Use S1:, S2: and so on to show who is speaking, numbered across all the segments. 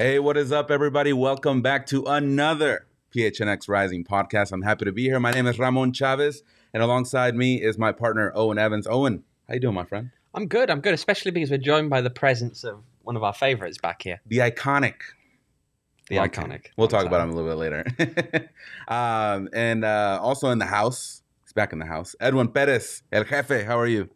S1: Hey, what is up, everybody? Welcome back to another PHNX Rising podcast. I'm happy to be here. My name is Ramon Chavez, and alongside me is my partner Owain Evans. Owain, how you doing, my friend?
S2: I'm good. I'm good, especially because we're joined by the presence of one of our favorites back here,
S1: The iconic.
S2: the iconic.
S1: We'll talk about him a little bit later. um, and uh, also in the house, he's back in the house. Edwin Perez, El Jefe. How are you?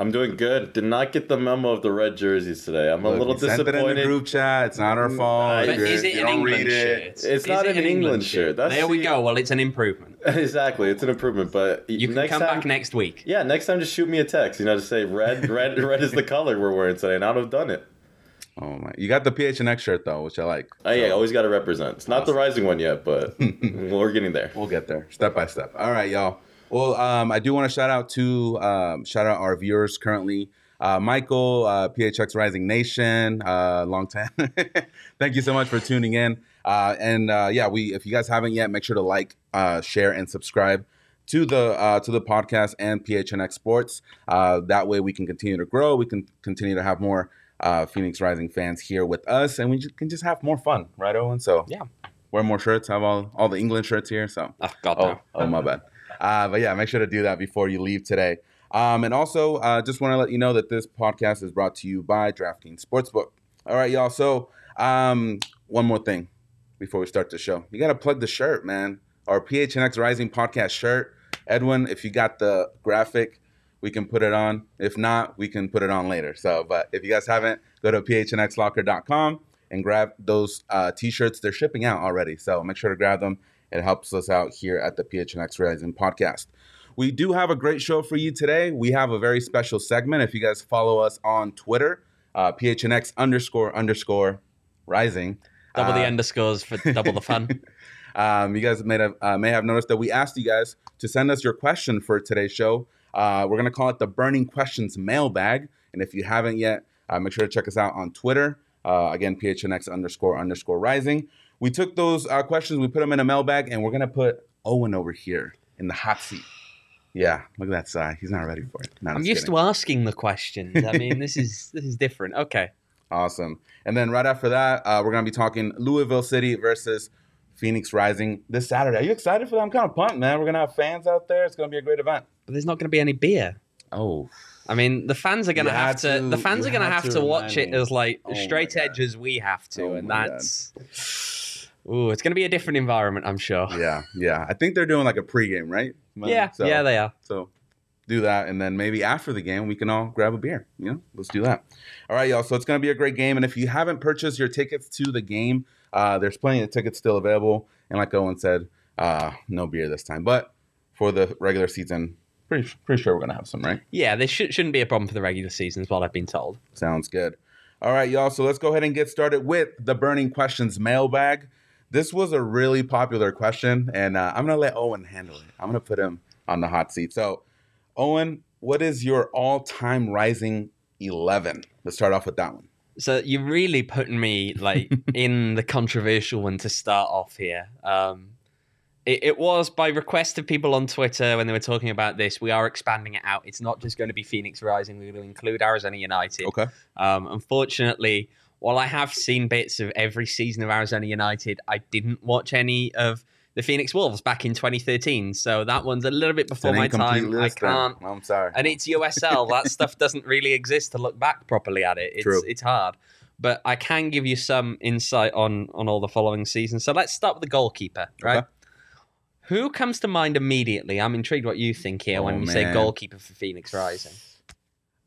S3: I'm doing good. Did not get the memo of the red jerseys today. I'm a little
S1: disappointed. sent it in the group chat. It's not our mm, fault.
S3: I-
S2: But is it
S1: you
S2: an
S1: don't
S2: England
S1: read it.
S2: shirt?
S3: It's
S2: Is
S3: not
S2: it
S3: an England shirt. That's
S2: there we
S3: the-
S2: go. Well, it's an improvement.
S3: exactly, it's an improvement. But
S2: You can
S3: next
S2: come
S3: time,
S2: back next week.
S3: Yeah, next time just shoot me a text. You know, to say red, red, red is the color we're wearing today, and I'd have done it.
S1: Oh my! You got the PHNX shirt though, which I like.
S3: Oh yeah,
S1: So-
S3: always got to represent. It's not the rising one yet, but we're getting there.
S1: We'll get there step by step. All right, y'all. Well, um, I do want to shout out to um, shout out our viewers currently. Uh, Michael, uh, PHX Rising Nation, uh, long time. Thank you so much for tuning in. Uh, and uh, yeah, we if you guys haven't yet, make sure to like, uh, share, and subscribe to the uh, to the podcast and PHNX Sports. Uh, that way, we can continue to grow. We can continue to have more uh, Phoenix Rising fans here with us, and we just, can just have more fun, right, Owain? So
S2: Yeah.
S1: wear more shirts. Have all all the England shirts here. So
S2: Oh God,
S1: Oh,
S2: no.
S1: oh, my bad. Uh, but yeah, make sure to do that before you leave today. Um, and also, uh, just want to let you know that this podcast is brought to you by DraftKings Sportsbook. All right, y'all. So, um, one more thing before we start the show, you got to plug the shirt, man. Our PHNX Rising podcast shirt. Edwin, if you got the graphic, we can put it on. If not, we can put it on later. So, but if you guys haven't, go to phnxlocker.com and grab those uh, t-shirts. They're shipping out already, so make sure to grab them. It helps us out here at the PHNX Rising podcast. We do have a great show for you today. We have a very special segment. If you guys follow us on Twitter, uh, PHNX underscore underscore rising.
S2: Double the
S1: uh,
S2: underscores for double the fun.
S1: um, you guys may have uh, may have noticed that we asked you guys to send us your question for today's show. Uh, we're gonna call it the Burning Questions Mailbag, and if you haven't yet, uh, make sure to check us out on Twitter. Uh, again, PHNX underscore underscore rising. We took those uh, questions, we put them in a mailbag, and we're gonna put Owain over here in the hot seat. Yeah, look at that sigh. He's not ready for it. No,
S2: I'm used
S1: kidding.
S2: to asking the questions. I mean, this is this is different. Okay.
S1: Awesome. And then right after that, uh, we're gonna be talking Louisville City versus Phoenix Rising this Saturday. Are you excited for that? I'm kind of pumped, man. We're gonna have fans out there. It's gonna be a great event.
S2: But there's not going to be any beer.
S1: Oh,
S2: I mean, the fans are
S1: You
S2: to have to.
S1: to-
S2: The fans are to
S1: had
S2: have
S1: to
S2: to watch
S1: remind
S2: it as like
S1: Oh
S2: straight edge as we have to,
S1: Oh
S2: and that's. Ooh, it's going to be a different environment, I'm sure.
S1: yeah, yeah. I think they're doing like a pregame, right?
S2: Yeah,
S1: So-
S2: yeah, they are.
S1: So do that, and then maybe after the game, we can all grab a beer. You know, let's do that. All right, y'all. So it's gonna be a great game, and if you haven't purchased your tickets to the game, uh, there's plenty of tickets still available. And like Owain said, uh, no beer this time, but for the regular season, pretty pretty sure we're gonna have some, right?
S2: Yeah, this should, shouldn't be a problem for the regular season, is what I've been told.
S1: Sounds good. All right, y'all. So let's go ahead and get started with the burning questions mailbag. This was a really popular question, and uh, I'm gonna let Owain handle it. I'm gonna put him on the hot seat. So, Owain, what is your all-time rising eleven? Let's start off with that one.
S2: So you're really putting me like in the controversial one to start off here. Um, it, it was by request of people on Twitter when they were talking about this. We are expanding it out. It's not just going to be Phoenix Rising. We're going to include Arizona United.
S1: Okay.
S2: Um, unfortunately, while I have seen bits of every season of Arizona United, I didn't watch any of the Phoenix Wolves back in 2013. So that one's a little bit before my time. I can't.
S1: I'm sorry.
S2: And it's USL. that stuff doesn't really exist to look back properly at it. It's
S1: True.
S2: it's hard. But I can give you some insight on on all the following seasons. So let's start with the goalkeeper, right?
S1: Okay.
S2: Who comes to mind immediately? I'm intrigued what you think here when
S1: oh, you
S2: we say goalkeeper for Phoenix Rising.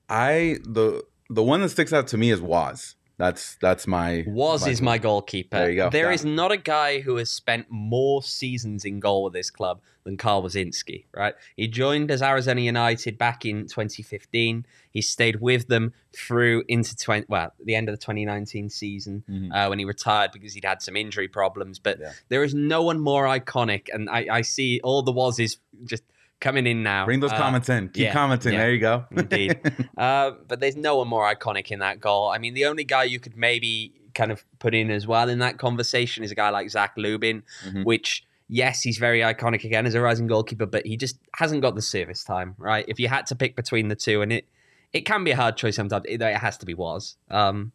S1: I the the one that sticks out to me is Waz. That's that's my
S2: Was is my goalkeeper.
S1: There you go.
S2: There is not a guy who has spent more seasons in goal with this club than Carl Woszczynski, right? He joined as Arizona United back in 2015. He stayed with them through into 20, well, the end of the 2019 season
S1: Mhm.
S2: uh, when he retired because he'd had some injury problems. But
S1: Yeah.
S2: there is no one more iconic. And I, I see all the wases just coming in now.
S1: Bring those
S2: Uh,
S1: comments in. Keep
S2: yeah,
S1: commenting.
S2: yeah.
S1: There you go.
S2: Indeed. Uh, but there's no one more iconic in that goal. I mean, the only guy you could maybe kind of put in as well in that conversation is a guy like Zach Lubin,
S1: Mhm.
S2: which, yes, he's very iconic again as a rising goalkeeper, but he just hasn't got the service time, right? If you had to pick between the two, and it it can be a hard choice sometimes, it, it has to be was. Um,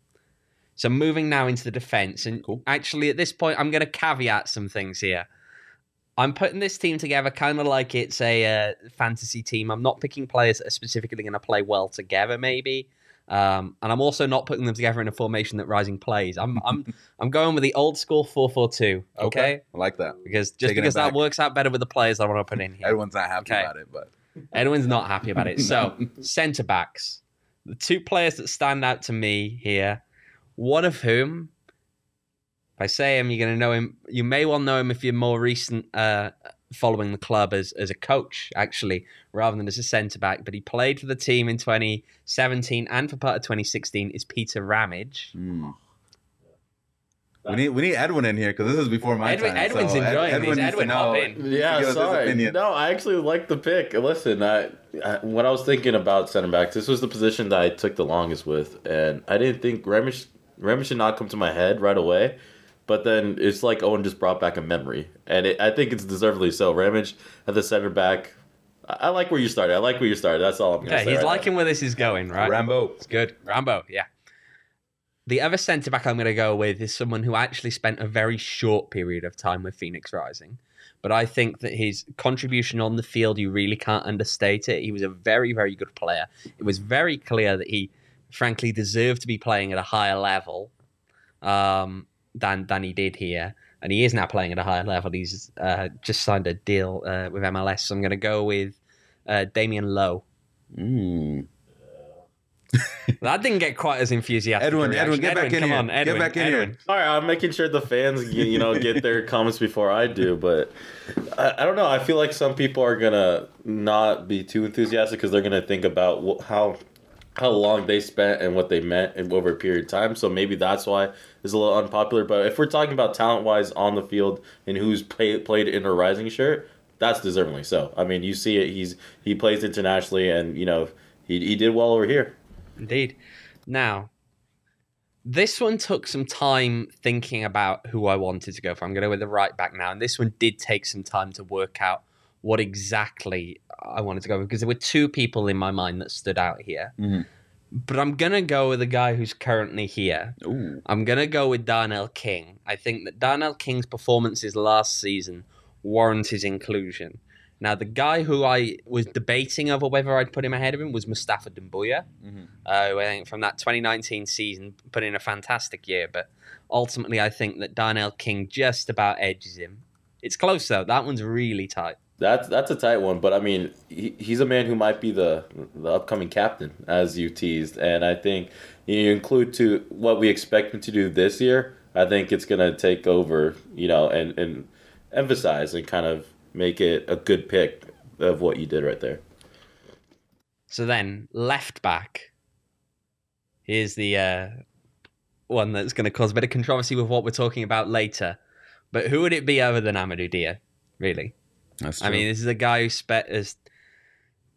S2: so moving now into the defense, and
S1: Cool.
S2: actually at this point, I'm going to caveat some things here. I'm putting this team together kind of like it's a uh, fantasy team. I'm not picking players that are specifically going to play well together, maybe. Um, and I'm also not putting them together in a formation that Rising plays. I'm I'm I'm going with the old school four four two. Okay,
S1: I like that.
S2: because just
S1: Taking
S2: because that works out better with the players I want to put in here.
S1: Everyone's not happy
S2: Okay.
S1: about it, but
S2: Edwin's not happy about it. So centre backs, the two players that stand out to me here, one of whom, if I say him, you're going to know him. You may well know him if you're more recent uh, following the club as as a coach, actually, rather than as a centre back. But he played for the team in 2017 and for part of 2016. Is Peter Ramage?
S1: mm. we need we need Edwin in here because this is before my
S2: Edwin-
S1: time.
S2: Edwin's
S1: so Ed-
S2: enjoying
S1: Edwin
S2: these.
S1: needs to
S2: Edwin, hop in.
S3: Yeah,
S1: his
S3: sorry.
S1: opinion.
S3: No, I actually like the pick. Listen, I, I when I was thinking about center backs, this was the position that I took the longest with, and I didn't think Remish Remish did not come to my head right away. But then it's like Owain just brought back a memory, and it, I think it's deservedly so. Ramage at the center back. I, I like where you started. I like where you started. That's all I'm gonna
S2: Okay,
S3: say.
S2: he's
S3: right
S2: liking where this is going, right?
S1: Rambo.
S2: It's good. Rambo, yeah. The other centre back I'm going to go with is someone who actually spent a very short period of time with Phoenix Rising. But I think that his contribution on the field, you really can't understate it. He was a very, very good player. It was very clear that he, frankly, deserved to be playing at a higher level um, than than he did here. And he is now playing at a higher level. He's uh, just signed a deal uh, with MLS. So I'm going to go with uh, Damian Lowe.
S1: Mm.
S2: That didn't get quite as enthusiastic. a
S1: Edwin,
S2: reaction.
S1: Edwin, get back in
S2: come
S1: here.
S2: On,
S1: Get
S2: Edwin,
S1: back in here.
S2: Edwin.
S3: All right, I'm making sure the fans, you you know, get their comments before I do. But I, I don't know. I feel like some people are gonna not be too enthusiastic because they're gonna think about wh- how how long they spent and what they meant over a period of time. So maybe that's why it's a little unpopular. But if we're talking about talent wise on the field and who's play, played in a rising shirt, that's deservingly so. I mean, you see it. He's he plays internationally, and you know he he did well over here.
S2: Indeed. Now, this one took some time thinking about who I wanted to go for. I'm going to go with the right back now, and this one did take some time to work out what exactly I wanted to go with because there were two people in my mind that stood out here.
S1: Mhm.
S2: But I'm going to go with the guy who's currently here.
S1: Ooh.
S2: I'm going to go with Darnell King. I think that Darnell King's performances last season warrant his inclusion. Now, the guy who I was debating over whether I'd put him ahead of him was Mustapha Dumbuya,
S1: Mhm.
S2: uh, who I think from that 2019 season put in a fantastic year. But ultimately, I think that Darnell King just about edges him. It's close, though. That one's really tight.
S3: That's that's a tight one, but I mean, he, he's a man who might be the the upcoming captain, as you teased, and I think you include to what we expect him to do this year. I think it's gonna take over, you know, and and emphasize and kind of make it a good pick of what you did right there.
S2: So then, left back. Here's the uh, one that's going to cause a bit of controversy with what we're talking about later. But who would it be other than Amadou Dia, really?
S1: That's
S2: I mean, this is a guy who spent as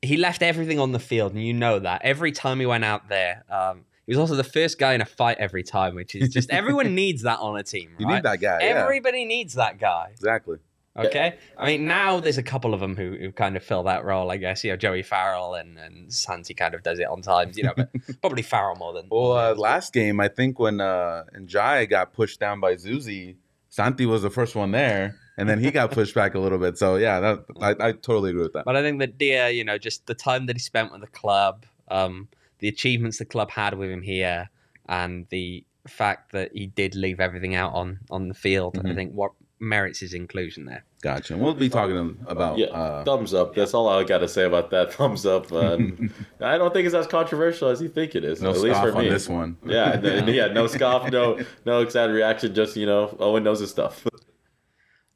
S2: he left everything on the field, and you know that every time he went out there. Um, he was also the first guy in a fight every time, which is just everyone needs that on a team.
S1: you need that guy. yeah,
S2: Everybody needs that guy.
S1: exactly.
S2: Okay, I mean now there's a couple of them who, who kind of fill that role. I guess you know Joey Farrell and and Santi kind of does it on times, you know, but probably Farrell more than.
S1: Well, uh, last game, I think when uh, Njai got pushed down by Zuzi, Santi was the first one there. And then he got pushed back a little bit. So yeah, that I, I totally agree with that.
S2: But I think that Dia, you know, just the time that he spent with the club, um, the achievements the club had with him here, and the fact that he did leave everything out on on the field, I
S1: Mhm.
S2: think what merits his inclusion there.
S1: Gotcha. We'll be talking about
S3: Yeah,
S1: uh,
S3: thumbs up. That's all I got to say about that. Thumbs up. Uh, I don't think it's as controversial as you think it is.
S1: no
S3: at least
S1: scoff
S3: for
S1: on
S3: me.
S1: this one.
S3: Yeah, and yeah, no scoff, no no excited reaction. Just you know, Owain knows his stuff.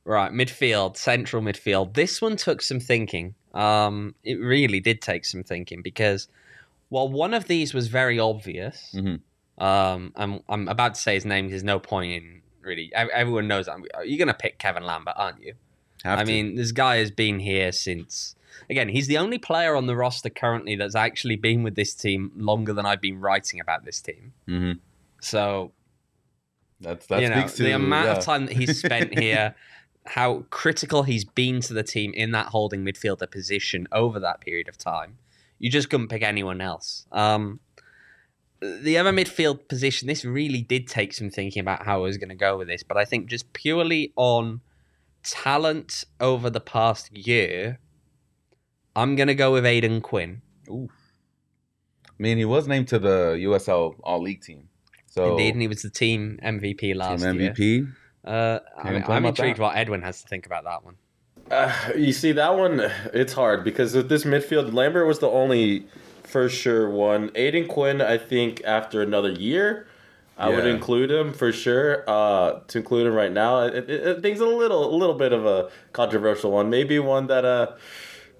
S2: Right, midfield, central midfield. This one took some thinking. Um, it really did take some thinking because while one of these was very obvious,
S1: Mhm.
S2: um, I'm, I'm about to say his name. There's no point in really. Everyone knows. I'm, you're going to pick Kevon Lambert, aren't you?
S1: Have
S2: I
S1: to.
S2: mean, this guy has been here since. Again, he's the only player on the roster currently that's actually been with this team longer than I've been writing about this team.
S1: Mhm.
S2: So
S1: that's that
S2: you know,
S1: speaks to
S2: the amount
S1: yeah.
S2: of time that he's spent here, how critical he's been to the team in that holding midfielder position over that period of time. You just couldn't pick anyone else. Um, the other midfield position, this really did take some thinking about how I was going to go with this, but I think just purely on talent over the past year, I'm going to go with Aodhan Quinn. Ooh.
S1: I mean, he was named to the USL All League team. So
S2: Indeed, and he was the team MVP
S1: team
S2: last year.
S1: MVP.
S2: Uh, I'm, I'm intrigued
S1: that.
S2: what Edwin has to think about that one.
S3: Uh, you see that one, it's hard because with this midfield, Lambert was the only for sure one. Aodhan Quinn, I think after another year, I would include him for sure. Uh, to include him right now, it, it, it, things a little, a little bit of a controversial one. Maybe one that uh,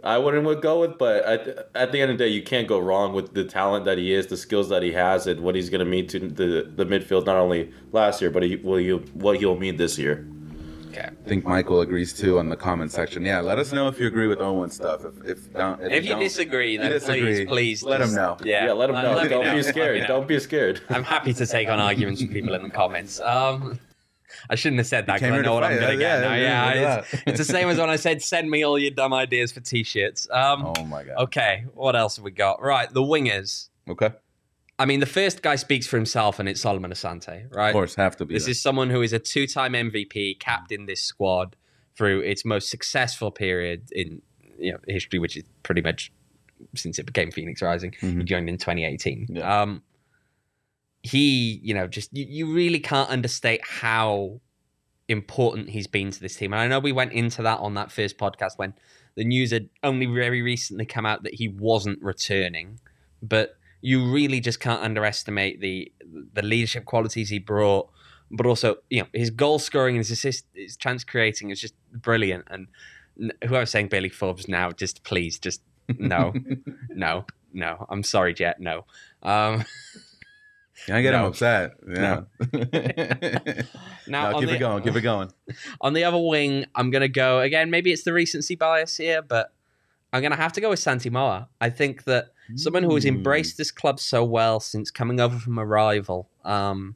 S3: I wouldn't would go with, but at, at the end of the day, you can't go wrong with the talent that he is, the skills that he has, and what he's going to mean to the the midfield. Not only last year, but he, will he, what he'll mean this year.
S2: Okay.
S1: I think Michael agrees too on the comment section. Yeah, let us know if you agree with Owain stuff. If if, don't,
S2: If you
S1: don't-
S2: disagree, then
S1: you disagree,
S2: please, please
S1: let
S2: just-
S1: him know.
S2: Yeah,
S3: Yeah, let him know.
S2: me
S3: Don't
S2: know.
S3: be
S2: Let me
S3: scared. Don't be scared.
S2: I'm happy to take on arguments from people in the comments. Um, I shouldn't have said that because I know what I'm going to
S1: Yeah,
S2: get now.
S1: yeah,
S2: Yeah,
S1: yeah,
S2: it's, it's the same as when I said, "Send me all your dumb ideas for t-shirts." Um,
S1: Oh my god.
S2: Okay, what else have we got? Right, the wingers.
S1: Okay.
S2: I mean, the first guy speaks for himself, and it's Solomon Asante, right?
S1: Of course, have to be.
S2: This
S1: there.
S2: is someone who is a two-time MVP, captain this squad through its most successful period in you know history, which is pretty much since it became Phoenix Rising. He
S1: Mhm.
S2: joined in 2018.
S1: Yeah.
S2: Um, he, you know, just you, you really can't understate how important he's been to this team. And I know we went into that on that first podcast when the news had only very recently come out that he wasn't returning, but you really just can't underestimate the the leadership qualities he brought, but also you know his goal scoring and his assist, his chance creating is just brilliant. And whoever's saying Billy Forbes now, just please, just no, no, no. I'm sorry, Jet. No. Um,
S1: I get him upset? Yeah.
S2: now
S1: no, keep
S2: the,
S1: it going. Keep it going.
S2: on the other wing, I'm gonna go again. Maybe it's the recency bias here, but I'm gonna have to go with Santi Moar. I think that someone who has
S1: Mm.
S2: embraced this club so well since coming over from a rival, um,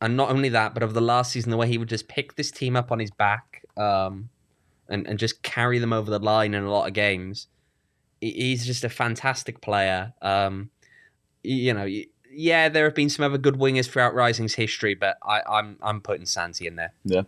S2: and not only that, but over the last season, the way he would just pick this team up on his back, um, and and just carry them over the line in a lot of games. He's just a fantastic player. Um, you know, yeah, there have been some other good wingers throughout Rising's history, but I, I'm I'm putting Santi in there. Yeah.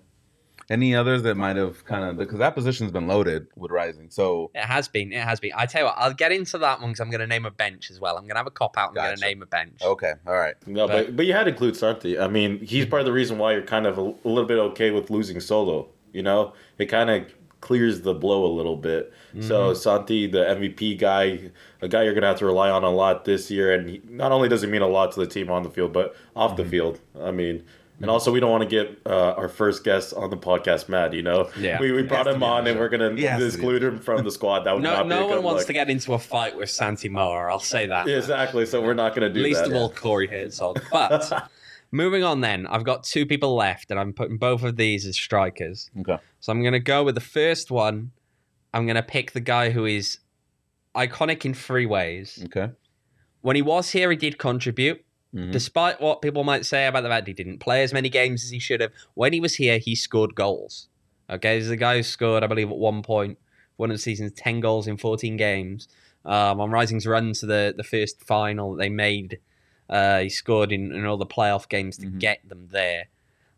S1: Any others that might have kind of because that position's been loaded with Rising. So
S2: It has been. It has been. I tell you what, I'll get into that one because I'm going to name a bench as well. I'm going to have a cop out. And I'm going to name a bench.
S1: okay, all right.
S3: No,
S2: But-
S3: but but you had to include Santi. I mean, he's part of the reason why you're kind of a, a little bit okay with losing solo. You know, it kind of clears the blow a little bit. So mm-hmm. Santi, the MVP guy, a guy you're gonna have to rely on a lot this year, and he, not only does he mean a lot to the team on the field, but off the mm-hmm. field. I mean. And mm-hmm. also, we don't want to get uh, our first guest on the podcast mad. You know,
S2: Yeah.
S3: we, we brought him
S1: on
S3: on, and we're gonna
S1: He has to
S3: exclude him from the squad. That would
S2: No,
S3: not be
S2: no one wants
S3: look.
S2: to get into a fight with Santi Moar. I'll say that.
S3: Exactly. So we're not gonna do At
S2: Least
S3: that.
S2: of all, Corey Herzog. But moving on, then I've got two people left, and I'm putting both of these as strikers.
S1: Okay.
S2: So I'm going to go with the first one. I'm going to pick the guy who is iconic in three ways.
S1: Okay.
S2: When he was here, he did contribute.
S1: Mhm.
S2: Despite what people might say about the fact he didn't play as many games as he should have, when he was here, he scored goals. Okay, there's a guy who scored, I believe, at one point, one of the season's 10 goals in 14 games. Um, on Rising's run to the, the first final that they made, uh, he scored in, in all the playoff games to
S1: Mhm.
S2: get them there.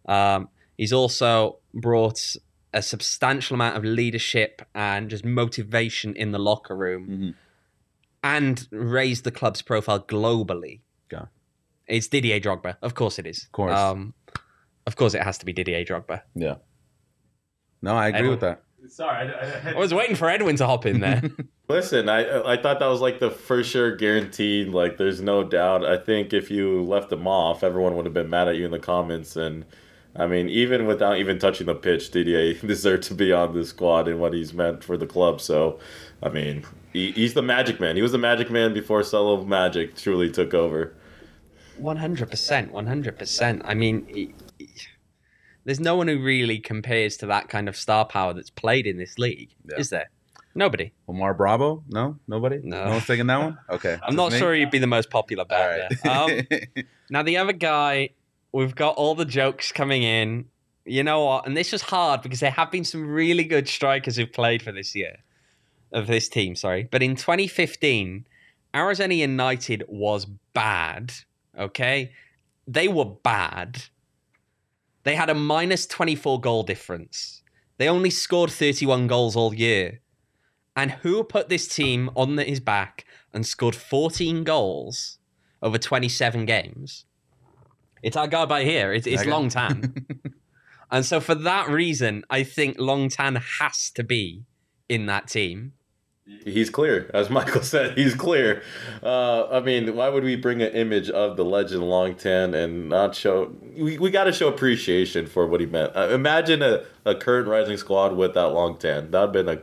S2: Um, he's also brought a substantial amount of leadership and just motivation in the locker room
S1: Mhm.
S2: and raised the club's profile globally.
S1: Yeah.
S2: It's Didier Drogba. Of course it is. Of
S1: course.
S2: Um, of course it has to be Didier Drogba.
S1: Yeah. No, I agree
S2: Edwin.
S1: with that.
S4: Sorry, I, I,
S2: I was waiting for Edwin to hop in there.
S3: Listen, I I thought that was like the for sure guaranteed. Like, there's no doubt. I think if you left him off, everyone would have been mad at you in the comments. And I mean, even without even touching the pitch, Didier deserved to be on this squad and what he's meant for the club. So, I mean, he, he's the magic man. He was the magic man before Solo Magic truly took over.
S2: One hundred percent, one hundred percent. I mean, he- he- there's no one who really compares to that kind of star power that's played in this league,
S1: Yeah.
S2: is there? Nobody.
S1: Omar Bravo? No, nobody.
S2: No.
S1: no one's taking that one. Okay,
S2: I'm not
S1: me?
S2: sure he'd be the most popular bet
S1: right.
S2: there. Um, now the other guy, we've got all the jokes coming in. You know what? And this was hard because there have been some really good strikers who've played for this year, of this team. Sorry, but in 2015, Arizona United was bad. Okay, they were bad. They had a minus 24 goal difference. They only scored 31 goals all year. And who put this team on his back and scored 14 goals over 27 games? It's our guy by here. It's, it's
S1: Okay.
S2: Long Tan. and so for that reason, I think Long Tan has to be in that team.
S3: He's clear, as Michael said. He's clear. Uh, I mean, why would we bring an image of the legend Long Tan and not show? We, we got to show appreciation for what he meant. Uh, imagine a, a current rising squad with that Long Tan. That'd been a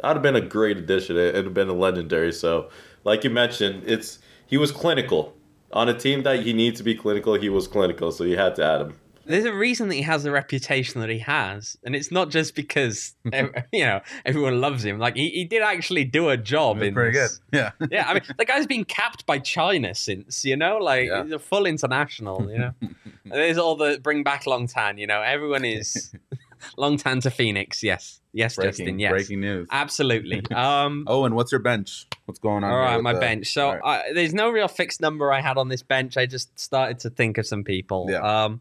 S3: that'd have been a great addition. It would have been a legendary. So, like you mentioned, it's he was clinical on a team that he needs to be clinical. He was clinical, so you had to add him.
S2: There's a reason that he has the reputation that he has, and it's not just because you know everyone loves him. Like he, he did actually do a job in
S1: pretty good. Yeah.
S2: Yeah, I mean the guy's been capped by China since you know, like
S1: Yeah.
S2: he's a full international. You know, there's all the bring back Long Tan. You know, everyone is Long Tan to Phoenix. Yes, yes,
S1: Breaking,
S2: Justin. Yes,
S1: breaking news.
S2: absolutely. Um,
S1: Oh, and what's your bench? What's going on?
S2: all right, my
S1: the-
S2: bench. So
S1: right.
S2: I, there's no real fixed number I had on this bench. I just started to think of some people.
S1: Yeah.
S2: Um,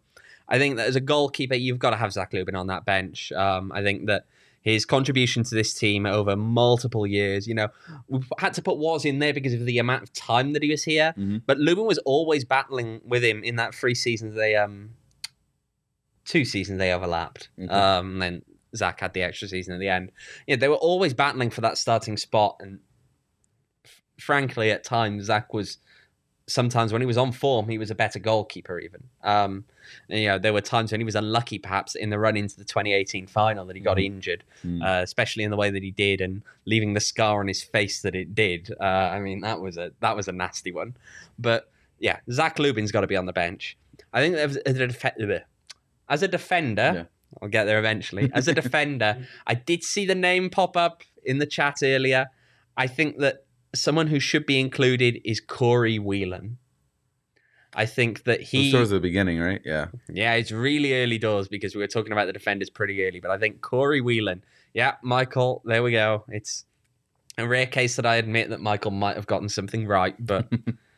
S2: I think that as a goalkeeper, you've got to have Zach Lubin on that bench. Um, I think that his contribution to this team over multiple years, you know, we've had to put Waz in there because of the amount of time that he was here.
S1: Mhm.
S2: But Lubin was always battling with him in that three seasons. They um, two seasons they overlapped.
S1: Okay.
S2: Um, and then Zach had the extra season at the end. Yeah, they were always battling for that starting spot, and f- frankly, at times Zach was. Sometimes when he was on form, he was a better goalkeeper. Even, um, and, you know, there were times when he was unlucky, perhaps in the run into the 2018 final, that he got injured,
S1: Mm.
S2: uh, especially in the way that he did, and leaving the scar on his face that it did. Uh, I mean, that was a that was a nasty one. But yeah, Zach Lubin's got to be on the bench. I think as a, def- as a defender,
S1: Yeah.
S2: I'll get there eventually. As a defender, I did see the name pop up in the chat earlier. I think that someone who should be included is Corey Whelan. I think that he,
S1: was the beginning, right? Yeah.
S2: yeah, it's really early doors because we were talking about the defenders pretty early. But I think Corey Whelan, yeah, Michael, there we go. It's a rare case that I admit that Michael might have gotten something right, but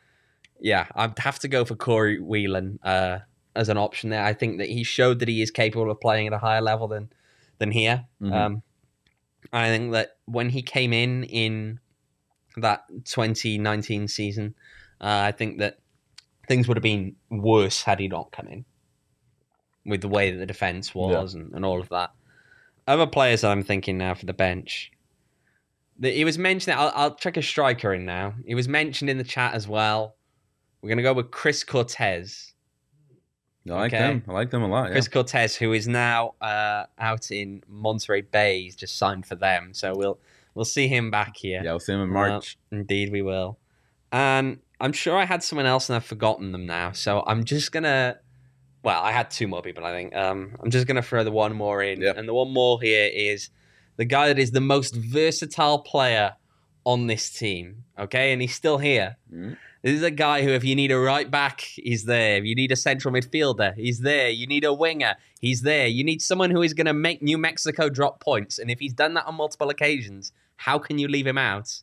S2: yeah, I'd have to go for Corey Whelan uh, as an option there. I think that he showed that he is capable of playing at a higher level than than here.
S1: Mhm.
S2: Um, I think that when he came in in that 2019 season, uh, I think that things would have been worse had he not come in with the way that the defense was and, and all of that. Other players that I'm thinking now for the bench. He was mentioned. I'll, I'll check a striker in now. He was mentioned in the chat as well. We're gonna go with Chris Cortez.
S1: I like
S2: Okay.
S1: them. I like them a lot. Yeah.
S2: Chris Cortez, who is now uh, out in Monterey Bay, he's just signed for them. So we'll we'll see him back here.
S1: yeah, we'll see him in March.
S2: Indeed, we will. And I'm sure I had someone else and I've forgotten them now. So I'm just gonna. Well, I had two more people. I think. Um, I'm just gonna throw the one more in, and the one more here is the guy that is the most versatile player on this team. Okay, and he's still here.
S1: Mhm.
S2: This is a guy who, if you need a right back, he's there. If you need a central midfielder, he's there. You need a winger, he's there. You need someone who is going to make New Mexico drop points. And if he's done that on multiple occasions, how can you leave him out?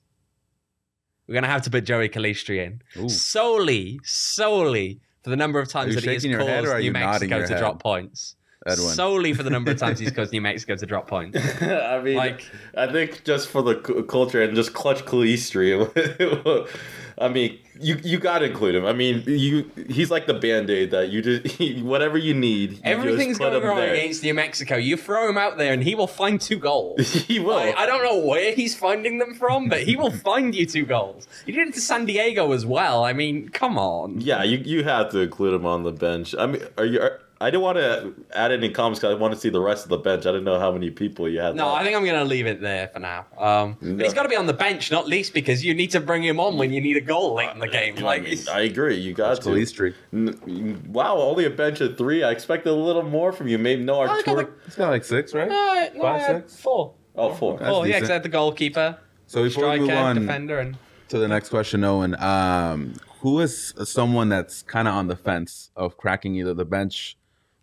S2: We're going to have to put Joey Calistri in
S1: Ooh.
S2: solely, solely for the number of times that he has
S1: shaking your head
S2: caused New
S1: you
S2: Mexico to
S1: head?
S2: drop points.
S1: Edwin.
S2: solely for the number of times he's caused New Mexico to drop points.
S3: I mean,
S2: Like-
S3: I think just for the cu- culture and just clutch Calistri. I mean, you you got to include him. I mean, you he's like the band aid that you just whatever you need. you
S2: Everything's going wrong
S3: there.
S2: against New Mexico. You throw him out there, and he will find two goals.
S3: he will.
S2: Like, I don't know where he's finding them from, but he will find you two goals. He did it to San Diego as well. I mean, come on.
S3: Yeah, you you have to include him on the bench. I mean, are you? Are, I didn't want to add any comments because I want to see the rest of the bench. I didn't know how many people you had.
S2: No,
S3: there.
S2: I think I'm going to leave it there for now. Um,
S3: No.
S2: But he's got to be on the bench, not least because you need to bring him on when you need a goal late in the game.
S3: I,
S2: Like,
S3: mean, I agree. You got to.
S1: Calistri.
S3: N- Wow, only a bench of three. I expected a little more from you. Maybe no
S2: I got
S3: Arturo.
S1: He's got like six, right?
S2: no, no,
S1: Five,
S2: I had
S1: six?
S2: four.
S3: Oh, four.
S1: That's
S2: Four, yeah,
S1: decent.
S2: because I had the goalkeeper,
S1: So before we
S2: striker,
S1: move on
S2: defender, and
S1: to the next question, Owain, um, who is someone that's kind of on the fence of cracking either the bench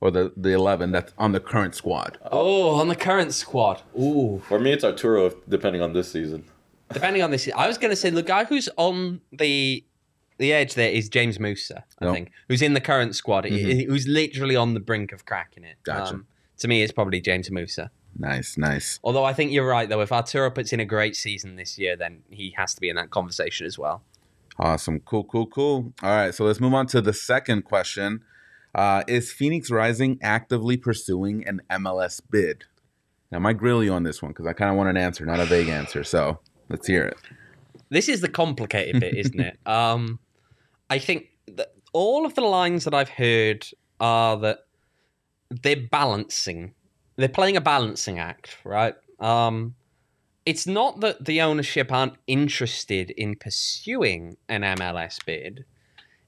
S1: or the, the 11 that's on the current squad?
S2: oh, on the current squad. Ooh,
S3: For me, it's Arturo, depending on this season.
S2: depending on this, I was going to say the guy who's on the the edge there is James Musa. I
S1: Yep.
S2: think who's in the current squad,
S1: Mhm.
S2: who's literally on the brink of cracking it. Um,
S1: Gotcha.
S2: to me, it's probably James Musa.
S1: Nice, nice.
S2: Although I think you're right, though. If Arturo puts in a great season this year, then he has to be in that conversation as well.
S1: Awesome. Cool, cool, cool. All right. So let's move on to the second question. Uh, is Phoenix Rising actively pursuing an MLS bid? Now, I might grill you on this one because I kind of want an answer, not a vague answer. So let's hear it.
S2: This is the complicated bit, isn't it? Um, I think all of the lines that I've heard are that they're balancing. They're playing a balancing act, right? Um, it's not that the ownership aren't interested in pursuing an MLS bid.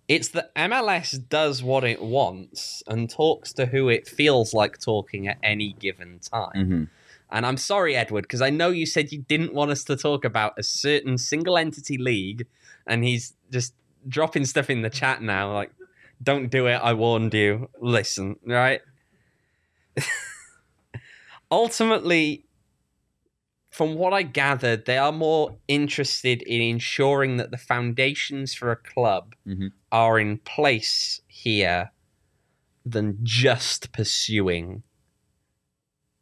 S2: It's that MLS does what it wants and talks to who it feels like talking at any given time.
S1: hmm
S2: And I'm sorry, Edward, because I know you said you didn't want us to talk about a certain single entity league, and he's just dropping stuff in the chat now, like, don't do it, I warned you. Listen, right? Ultimately, from what I gathered, they are more interested in ensuring that the foundations for a club
S1: Mhm.
S2: are in place here than just pursuing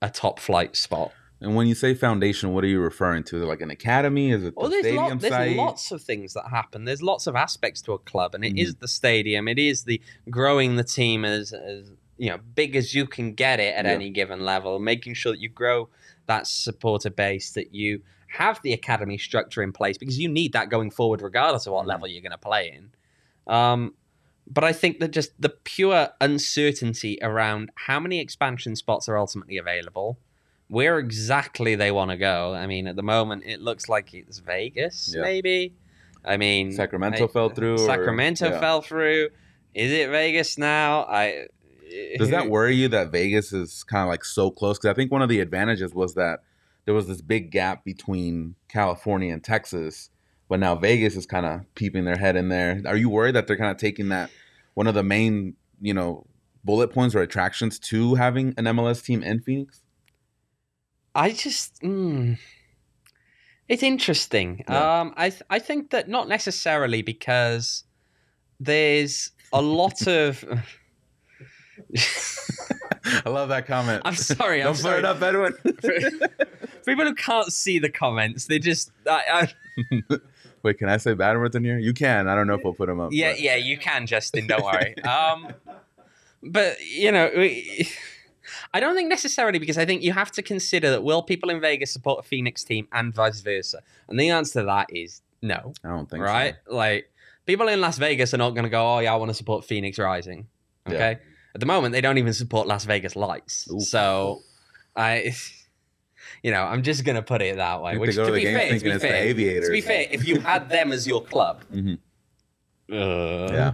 S2: a top flight spot.
S1: And when you say foundation, what are you referring to? Is it like an academy? Is it the
S2: Well, there's,
S1: stadium
S2: lot, there's
S1: site?
S2: lots of things that happen. There's lots of aspects to a club, and it is
S1: Mhm.
S2: the stadium. It is the growing the team as, as you know big as you can get it at
S1: Yeah.
S2: any given level, making sure that you grow that supporter base, that you have the academy structure in place because you need that going forward, regardless of what level you're going to play in. Um, but I think that just the pure uncertainty around how many expansion spots are ultimately available, where exactly they want to go. I mean, at the moment, it looks like it's Vegas,
S1: Yeah.
S2: maybe. I mean,
S1: Sacramento
S2: I-
S1: fell through, or-
S2: Sacramento
S1: yeah.
S2: fell through. Is it Vegas now? I
S1: Does that worry you that Vegas is kind of like so close? Because I think one of the advantages was that there was this big gap between California and Texas, but now Vegas is kind of peeping their head in there. Are you worried that they're kind of taking that one of the main, you know, bullet points or attractions to having an MLS team in Phoenix?
S2: I just. Mm, it's interesting.
S1: Yeah.
S2: Um, I th- I think that not necessarily because there's a lot of.
S1: I love that comment.
S2: I'm sorry. I'm
S1: Don't
S2: sorry.
S1: put it up, Edwin.
S2: For people who can't see the comments, they just. I, I,
S1: Wait, can I say Badminton here? You can. I don't know if we'll put them up.
S2: yeah,
S1: but-
S2: yeah, you can, Justin. Don't worry. Um, but you know, we- I don't think necessarily because I think you have to consider that will people in Vegas support a Phoenix team and vice versa, and the answer to that is no.
S1: I don't think
S2: right? Like people in Las Vegas are not going to go, "Oh yeah, I want to support Phoenix Rising."
S1: Yeah.
S2: At the moment, they don't even support Las Vegas Lights.
S1: Oof.
S2: So, I, you know, I'm just going to put it that way. Which, to
S1: to
S2: be fair, to be fair, to be fair, if you had them as your club,
S1: Mhm.
S2: uh.
S1: Yeah.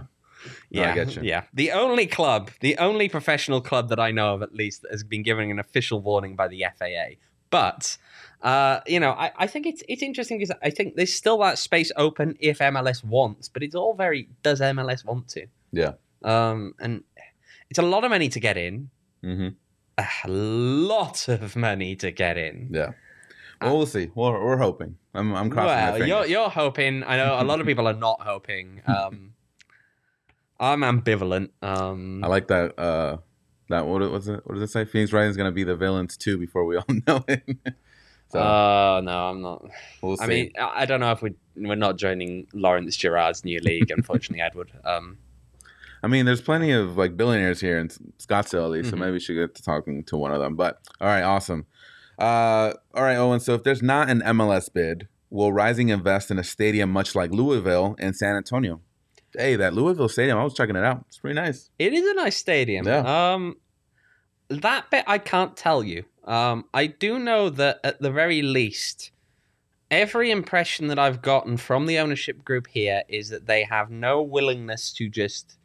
S1: No, I
S2: yeah,
S1: get you.
S2: yeah. The only club, the only professional club that I know of, at least, that has been given an official warning by the FAA. But uh, you know, I, I think it's it's interesting because I think there's still that space open if MLS wants, but it's all very does MLS want to?
S1: Yeah.
S2: Um, and it's a lot of money to get in,
S1: hmm
S2: a lot of money to get in.
S1: Yeah. Well, we'll see. We're, we're hoping. I'm, I'm crossing my fingers.
S2: you're you're hoping. I know a lot of people are not hoping. Um, I'm ambivalent. Um,
S1: I like that uh, That what was it? What does it say? Phoenix Rising is going to be the villains too before we all know it. so
S2: Oh no, I'm not.
S1: we'll see.
S2: I mean, I I don't know if we we're not joining Lawrence Gerard's new league. Unfortunately, Edward. Um,
S1: I mean, there's plenty of like billionaires here in Scottsdale, at least, so
S2: Mhm.
S1: maybe we should get to talking to one of them. But all right, awesome. Uh, all right, Owain. So if there's not an MLS bid, will Rising invest in a stadium much like Louisville and San Antonio? Hey, that Louisville stadium, I was checking it out. It's pretty nice.
S2: It is a nice stadium.
S1: Yeah.
S2: Um, that bit I can't tell you. Um, I do know that at the very least, every impression that I've gotten from the ownership group here is that they have no willingness to just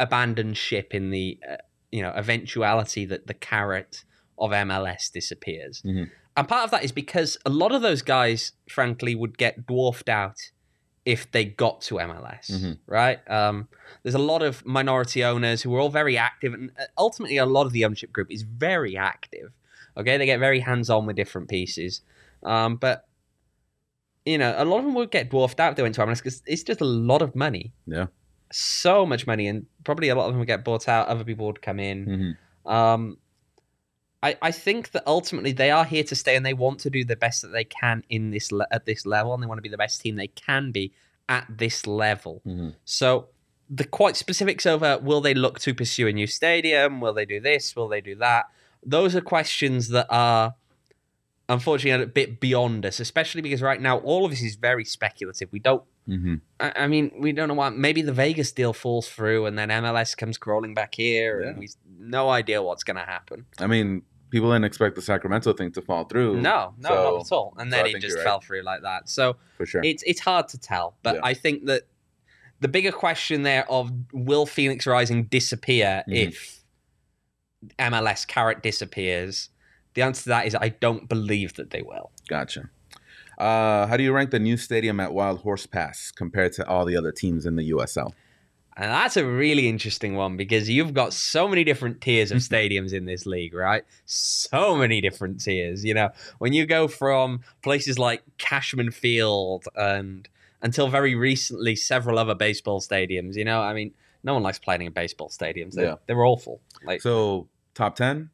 S2: abandon ship in the, uh, you know, eventuality that the carrot of MLS disappears.
S1: Mhm.
S2: And part of that is because a lot of those guys, frankly, would get dwarfed out if they got to MLS,
S1: Mhm.
S2: right? Um, there's a lot of minority owners who are all very active, and uh, ultimately, a lot of the ownership group is very active. Okay, they get very hands on with different pieces, um, but you know, a lot of them would get dwarfed out if they went to MLS because it's just a lot of money,
S1: Yeah.
S2: So much money, and probably a lot of them would get bought out. Other people would come in.
S1: Mhm.
S2: Um, I, I think that ultimately they are here to stay and they want to do the best that they can in this le- at this level and they want to be the best team they can be at this level.
S1: Mhm.
S2: So the quite specifics over will they look to pursue a new stadium? Will they do this? Will they do that? Those are questions that are unfortunately a bit beyond us, especially because right now all of this is very speculative. We don't
S1: Mhm.
S2: I I mean, we don't know what. Maybe the Vegas deal falls through, and then MLS comes crawling back here, and
S1: Yeah.
S2: we no idea what's going to happen.
S1: I mean, people didn't expect the Sacramento thing to fall through.
S2: No, no,
S1: So-
S2: not at all. And then
S1: I
S2: it just
S1: you're
S2: fell through like that. So
S1: for sure.
S2: it's it's hard to tell, but
S1: Yeah.
S2: I think that the bigger question there of will Phoenix Rising disappear
S1: Mhm.
S2: if MLS carrot disappears? The answer to that is I don't believe that they will.
S1: Gotcha. Uh, how do you rank the new stadium at Wild Horse Pass compared to all the other teams in the USL?
S2: And that's a really interesting one because you've got so many different tiers of stadiums in this league, right? So many different tiers. You know, when you go from places like Cashman Field and until very recently several other baseball stadiums, you know, I mean, no one likes playing in baseball stadiums. They're,
S1: Yeah.
S2: they're awful. Like
S1: So top ten,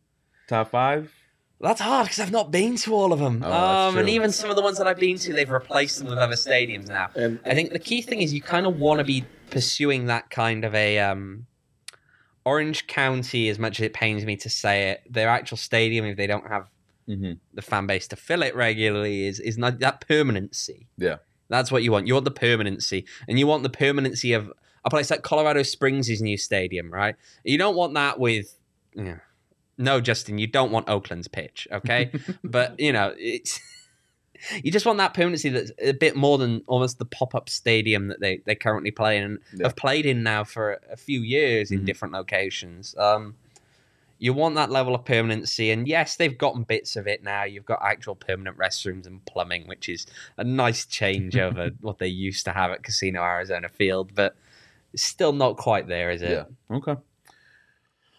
S1: top five.
S2: That's hard because I've not been to all of them.
S1: Oh,
S2: um, and even some of the ones that I've been to, they've replaced them with other stadiums now.
S3: And
S2: I think the key thing is you kind of want to be pursuing that kind of a um, Orange County. As much as it pains me to say it, their actual stadium, if they don't have
S1: Mm-hmm.
S2: the fan base to fill it regularly, is is not that permanency.
S1: Yeah.
S2: that's what you want. You want the permanency, and you want the permanency of a place like Colorado Springs' new stadium, right? You don't want that with. Yeah. No, Justin, you don't want Oakland's pitch, okay? but you know, it's you just want that permanency that's a bit more than almost the pop-up stadium that they they currently play in and
S1: Yeah.
S2: have played in now for a, few years in
S1: Mhm.
S2: different locations. Um, you want that level of permanency, and yes, they've gotten bits of it now. You've got actual permanent restrooms and plumbing, which is a nice change over what they used to have at Casino Arizona Field, but it's still not quite there, is it?
S1: Yeah. Okay.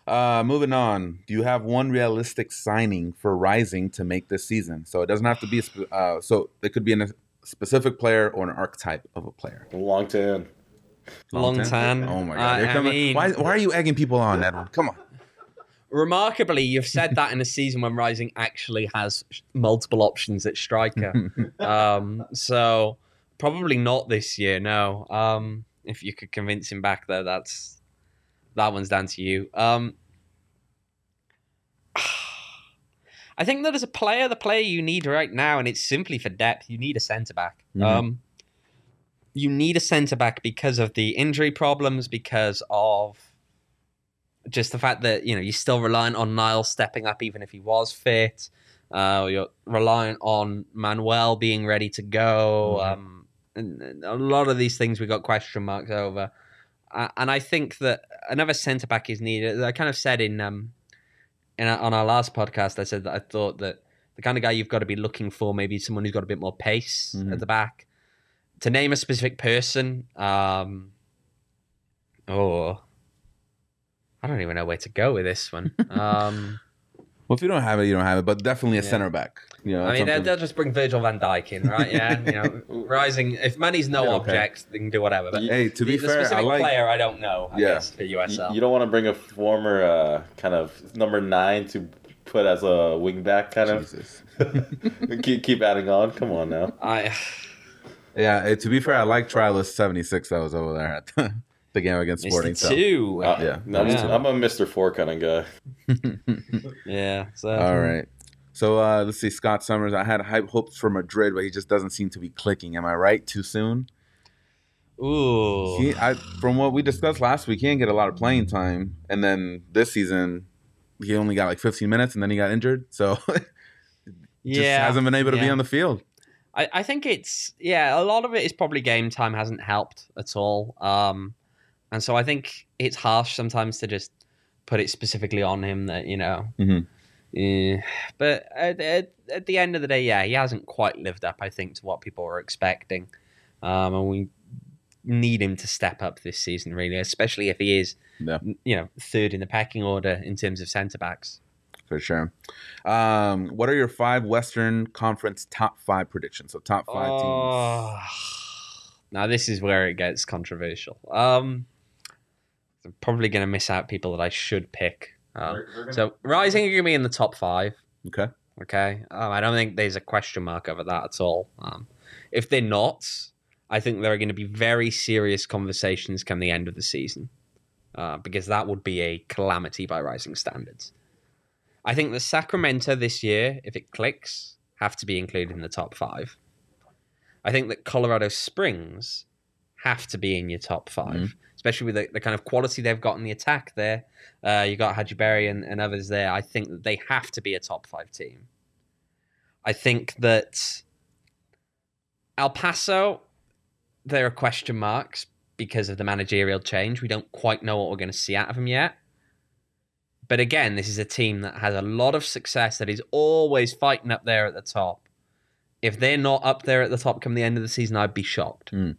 S1: Uh, moving on. Do you have one realistic signing for Rising to make this season? So it doesn't have to be a spe- uh, so it could be in a specific player or an archetype of a player.
S3: long tan.
S2: Long tan.
S1: Oh my god!
S2: I-
S1: They're
S2: I
S1: coming-
S2: mean-
S1: why, why are you egging people on, Edward? Come on.
S2: Remarkably, you've said that in a season when Rising actually has multiple options at striker. um, so probably not this year. No. Um, if you could convince him back though, that's that one's down to you. Um, I think that as a player, the player you need right now, and it's simply for depth, you need a centre back.
S1: Mhm.
S2: Um, you need a centre back because of the injury problems, because of just the fact that you know you're still reliant on Niles stepping up, even if he was fit. Uh, you're reliant on Manuel being ready to go.
S1: Mhm.
S2: Um, and, and a lot of these things we got question marks over. Uh, and I think that another centre back is needed. I kind of said in um in on our last podcast, I said that I thought that the kind of guy you've got to be looking for maybe someone who's got a bit more pace
S1: Mhm.
S2: at the back. To name a specific person, um, oh, I don't even know where to go with this one. Um,
S1: Well, if you don't have it, you don't have it. But definitely a
S2: Yeah.
S1: center back. You know,
S2: I mean, they'll, they'll just bring Virgil van Dijk in, right? Yeah, you know, rising. If money's no
S3: Yeah, okay.
S2: object, they can do whatever. But
S1: hey, to
S2: the,
S1: be
S2: the
S1: fair, I
S2: specific
S1: like.
S2: player, I don't know. I
S1: Yeah.
S2: guess for USL.
S3: you don't want to bring a former uh, kind of number nine to put as a wing back, kind
S1: Jesus.
S3: of. keep, keep adding on. Come on now.
S2: I,
S1: Yeah, eh, to be fair, I like Trilist seventy six that was over there at the, the game against Sporting.
S2: Mr.
S1: So.
S2: Two.
S3: Uh,
S1: Yeah.
S3: no, I'm,
S2: Yeah.
S3: I'm a Mr. Four kind of guy.
S2: Yeah. So,
S1: All right. So uh, let's see, Scott Summers. I had high hopes for Madrid, but he just doesn't seem to be clicking. Am I right? Too soon?
S2: Ooh.
S1: He, I, from what we discussed last week, he didn't get a lot of playing time, and then this season, he only got like 15 minutes, and then he got injured. So just
S2: yeah.
S1: hasn't been able to be on the field.
S2: I, I think it's yeah, a lot of it is probably game time hasn't helped at all. Um and so I think it's harsh sometimes to just put it specifically on him that, you know.
S1: Mhm.
S2: Yeah. But at, at, at the end of the day, yeah, he hasn't quite lived up, I think, to what people were expecting. Um and we need him to step up this season, really, especially if he is,
S1: Yeah.
S2: you know, third in the pecking order in terms of centre backs.
S1: For sure. Um, what are your five Western Conference top five predictions? So top five teams.
S2: Oh. Now this is where it gets controversial. Um, I'm probably going to miss out people that I should pick. Um, so Rising are going to be in the top five.
S1: Okay.
S2: Okay, um, I don't think there's a question mark over that at all. Um, if they're not, I think there are going to be very serious conversations come the end of the season, uh, because that would be a calamity by Rising standards. I think the Sacramento this year, if it clicks, have to be included in the top five. I think that Colorado Springs have to be in your top 5 especially with the, the kind of quality they've got in the attack there. Uh, you got Hadji Barry and, and others there. I think that they have to be a top five team. I think that El Paso, there are question marks because of the managerial change. We don't quite know what we're going to see out of them yet. But again, this is a team that has a lot of success that is always fighting up there at the top. If they're not up there at the top come the end of the season, I'd be shocked.
S1: Mm.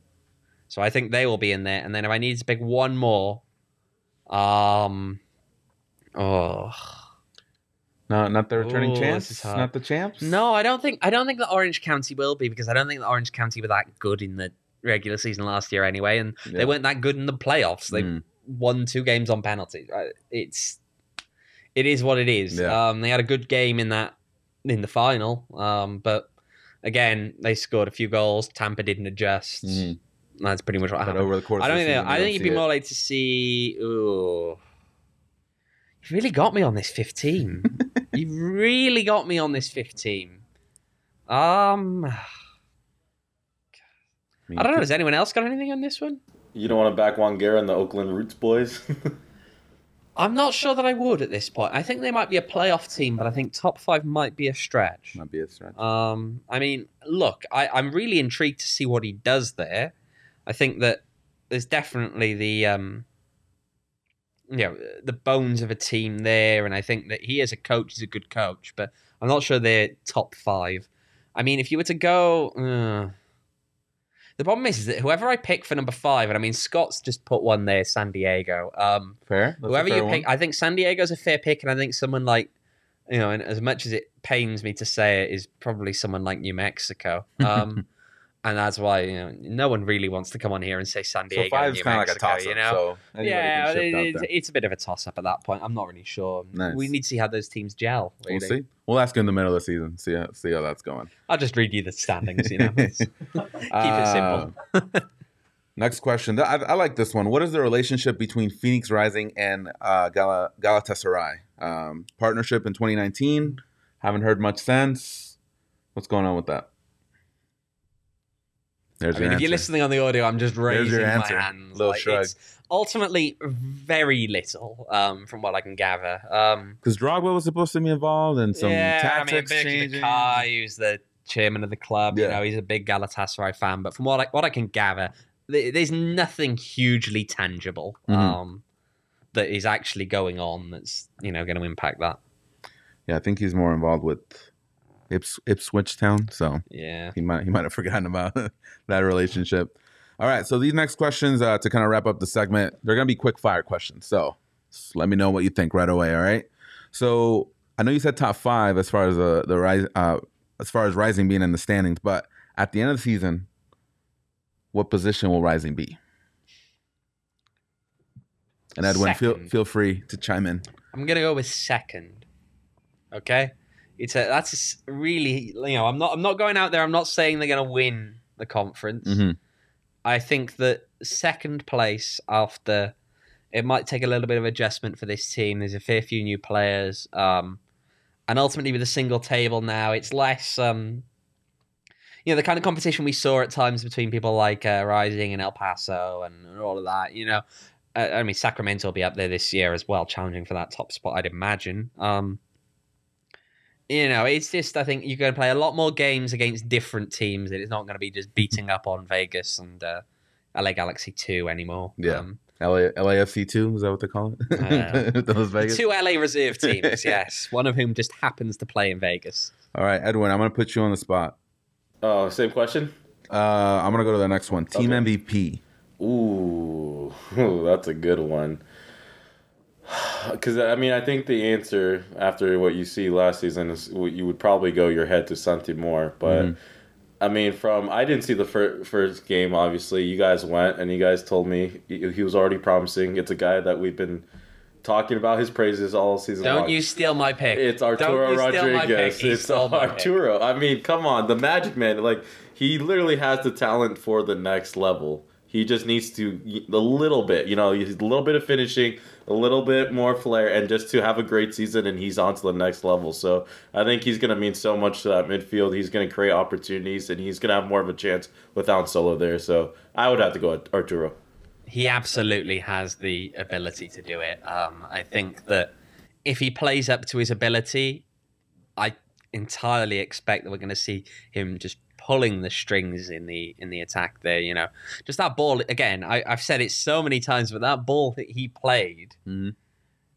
S2: So I think they will be in there. And then if I need to pick one more, um, oh
S1: No, not the returning
S2: Ooh,
S1: champs. Not the champs.
S2: no, I don't think I don't think the Orange County will be because I don't think the Orange County were that good in the regular season last year anyway, and
S1: Yeah.
S2: they weren't that good in the playoffs. They
S1: Mm.
S2: won two games on penalties. It's it is what it is.
S1: Yeah.
S2: Um, they had a good game in that in the final, um, but again, they scored a few goals. Tampa didn't adjust.
S1: Mhm.
S2: That's pretty much what
S1: But
S2: happened.
S1: over the course,
S2: I don't think. I think you'd be
S1: it.
S2: more like to see. Ooh, you really got me on this fifteen. you really got me on this fifteen. Um, I
S1: mean,
S2: don't know. Has anyone else got anything on this one?
S3: You don't want to back Juan Guerra and the Oakland Roots boys?
S2: I'm not sure that I would at this point. I think they might be a playoff team, but I think top five might be a stretch.
S1: Might be a stretch.
S2: Um, I mean, look, I, I'm really intrigued to see what he does there. I think that there's definitely the um, you know, the bones of a team there, and I think that he as a coach is a good coach, but I'm not sure they're top five. I mean, if you were to go, uh, the problem is, is that whoever I pick for number five, and I mean Scott's just put one there, San Diego. Um,
S1: fair. That's
S2: whoever
S1: fair
S2: you
S1: one.
S2: pick, I think San Diego's a fair pick, and I think someone like, you know, and as much as it pains me to say it, is probably someone like New Mexico. Um, and that's why you know no one really wants to come on here and say San Diego.
S1: so five's kind of like a toss
S2: you know.
S1: So
S2: yeah, it- it's, it's a bit of a toss up at that point. I'm not really sure.
S1: Nice.
S2: We need to see how those teams gel. Really.
S1: We'll see. We'll ask you in the middle of the season. See how see how that's going.
S2: I'll just read you the standings. You know, keep it simple.
S1: Uh, next question. I, I like this one. What is the relationship between Phoenix Rising and uh, Gal- Galatasaray? Um, partnership in 2019. Haven't heard much since. What's going on with that? There's
S2: I mean, if you're listening on the audio, I'm just raising my
S1: answer.
S2: hands.
S1: Little
S2: like,
S1: shrug.
S2: It's ultimately very little, um, from what I can gather. Um,
S1: Because Drogba was supposed to be involved and some
S2: yeah,
S1: tactics
S2: I mean,
S1: changing.
S2: Bakay, who's the chairman of the club, you know, he's a big Galatasaray fan. But from what I, what I can gather, th- there's nothing hugely tangible
S1: Mhm.
S2: um, that is actually going on that's you know going to impact that.
S1: Yeah, I think he's more involved with Ips- Ipswich Town. So
S2: Yeah.
S1: he might he might have forgotten about that relationship. All right, so these next questions uh, to kind of wrap up the segment, they're gonna be quick fire questions. So let me know what you think right away. All right. So I know you said top five as far as the the rise, uh, as far as Rising being in the standings, but at the end of the season, what position will Rising be? And Edwin, feel feel free to chime in.
S2: I'm gonna go with second. Okay, it's a that's really you know I'm not I'm not going out there. I'm not saying they're gonna win the conference.
S1: Mhm.
S2: I think that second place after it might take a little bit of adjustment for this team. There's a fair few new players, um, and ultimately with a single table now, it's less. Um, you know the kind of competition we saw at times between people like uh, Rising and El Paso and all of that. You know, uh, I mean Sacramento will be up there this year as well, challenging for that top spot, I'd imagine. Um, you know, it's just I think you're going to play a lot more games against different teams. and It's not going to be just beating up on Vegas and uh, LA Galaxy Two anymore.
S1: Yeah.
S2: Um,
S1: LA, LAFC two is that what they call it?
S2: Yeah.
S1: Those Vegas.
S2: two LA reserve teams, yes. One of whom just happens to play in Vegas.
S1: All right, Edwin, I'm gonna put you on the spot.
S3: Oh, same question.
S1: Uh, I'm gonna go to the next one. Team
S3: Okay.
S1: MVP.
S3: Ooh, ooh, that's a good one. Because I mean, I think the answer after what you see last season is you would probably go your head to Santi Moar. But mm-hmm. I mean, from I didn't see the fir- first game. Obviously, you guys went and you guys told me he he was already promising. It's a guy that we've been talking about his praises all season.
S2: Don't
S3: long.
S2: you steal my pick.
S3: It's
S2: Don't
S3: Arturo
S2: steal my pick.
S3: Rodriguez. It's
S2: stole pick.
S3: Arturo. I mean, come on, the Magic Man. Like he literally has the talent for the next level. He just needs to a little bit, you know, he's a little bit of finishing, a little bit more flair, and just to have a great season, and he's on to the next level. So I think he's going to mean so much to that midfield. He's going to create opportunities, and he's going to have more of a chance without Solo there. So I would have to go Arturo.
S2: he absolutely has the ability to do it. Um, I think that if he plays up to his ability, I entirely expect that we're going to see him just pulling the strings in the in the attack there. You know, just that ball again. I, I've said it so many times, but that ball that he played,
S1: Mhm.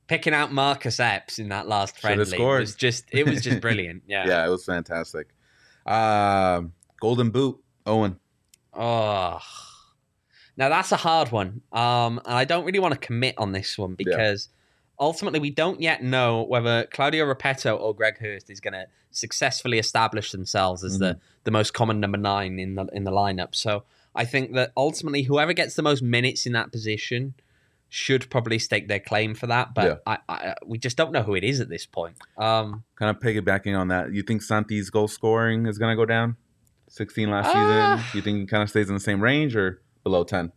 S2: picking out Marcus Epps in that last friendly was just it was just brilliant. Yeah.
S1: Yeah, it was fantastic. Uh, Golden Boot, Owain.
S2: Oh, now that's a hard one. Um, and I don't really want to commit on this one because ultimately we don't yet know whether Claudio Repetto or Greg Hurst is going to successfully establish themselves as the the most common number nine in the in the lineup. So I think that ultimately whoever gets the most minutes in that position should probably stake their claim for that. But I, I, we just don't know who it is at this point. Um,
S1: Kind of piggybacking on that. You think Santi's goal scoring is gonna go down? 16 last
S2: Ah.
S1: season. You think he kind of stays in the same range or below 10?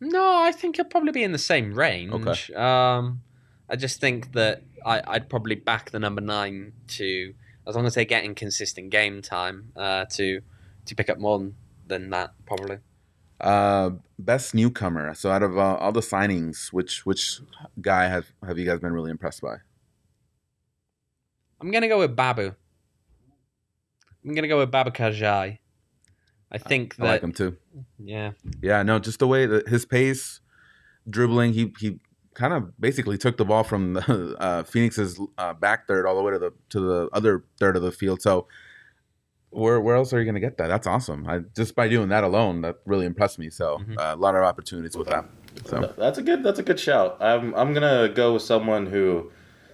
S2: No, I think he'll probably be in the same range.
S1: Okay.
S2: Um, I just think that I, I'd probably back the number nine to, as long as they're getting consistent game time, uh, to to pick up more than, than that probably.
S1: Uh, best newcomer. So out of uh, all the signings, which which guy have have you guys been really impressed by?
S2: I'm gonna go with Babu. I'm gonna go with Babu Kajai. I think
S1: I
S2: that
S1: like him too.
S2: yeah,
S1: Yeah, no, just the way that his pace, dribbling, he he kind of basically took the ball from the, uh, Phoenix's uh, back third all the way to the to the other third of the field. So where where else are you going to get that? That's awesome. I, just by doing that alone, that really impressed me. So
S2: Mhm.
S1: uh, a lot of opportunities with that. So
S3: That's a good. That's a good shout. I'm. I'm gonna go with someone who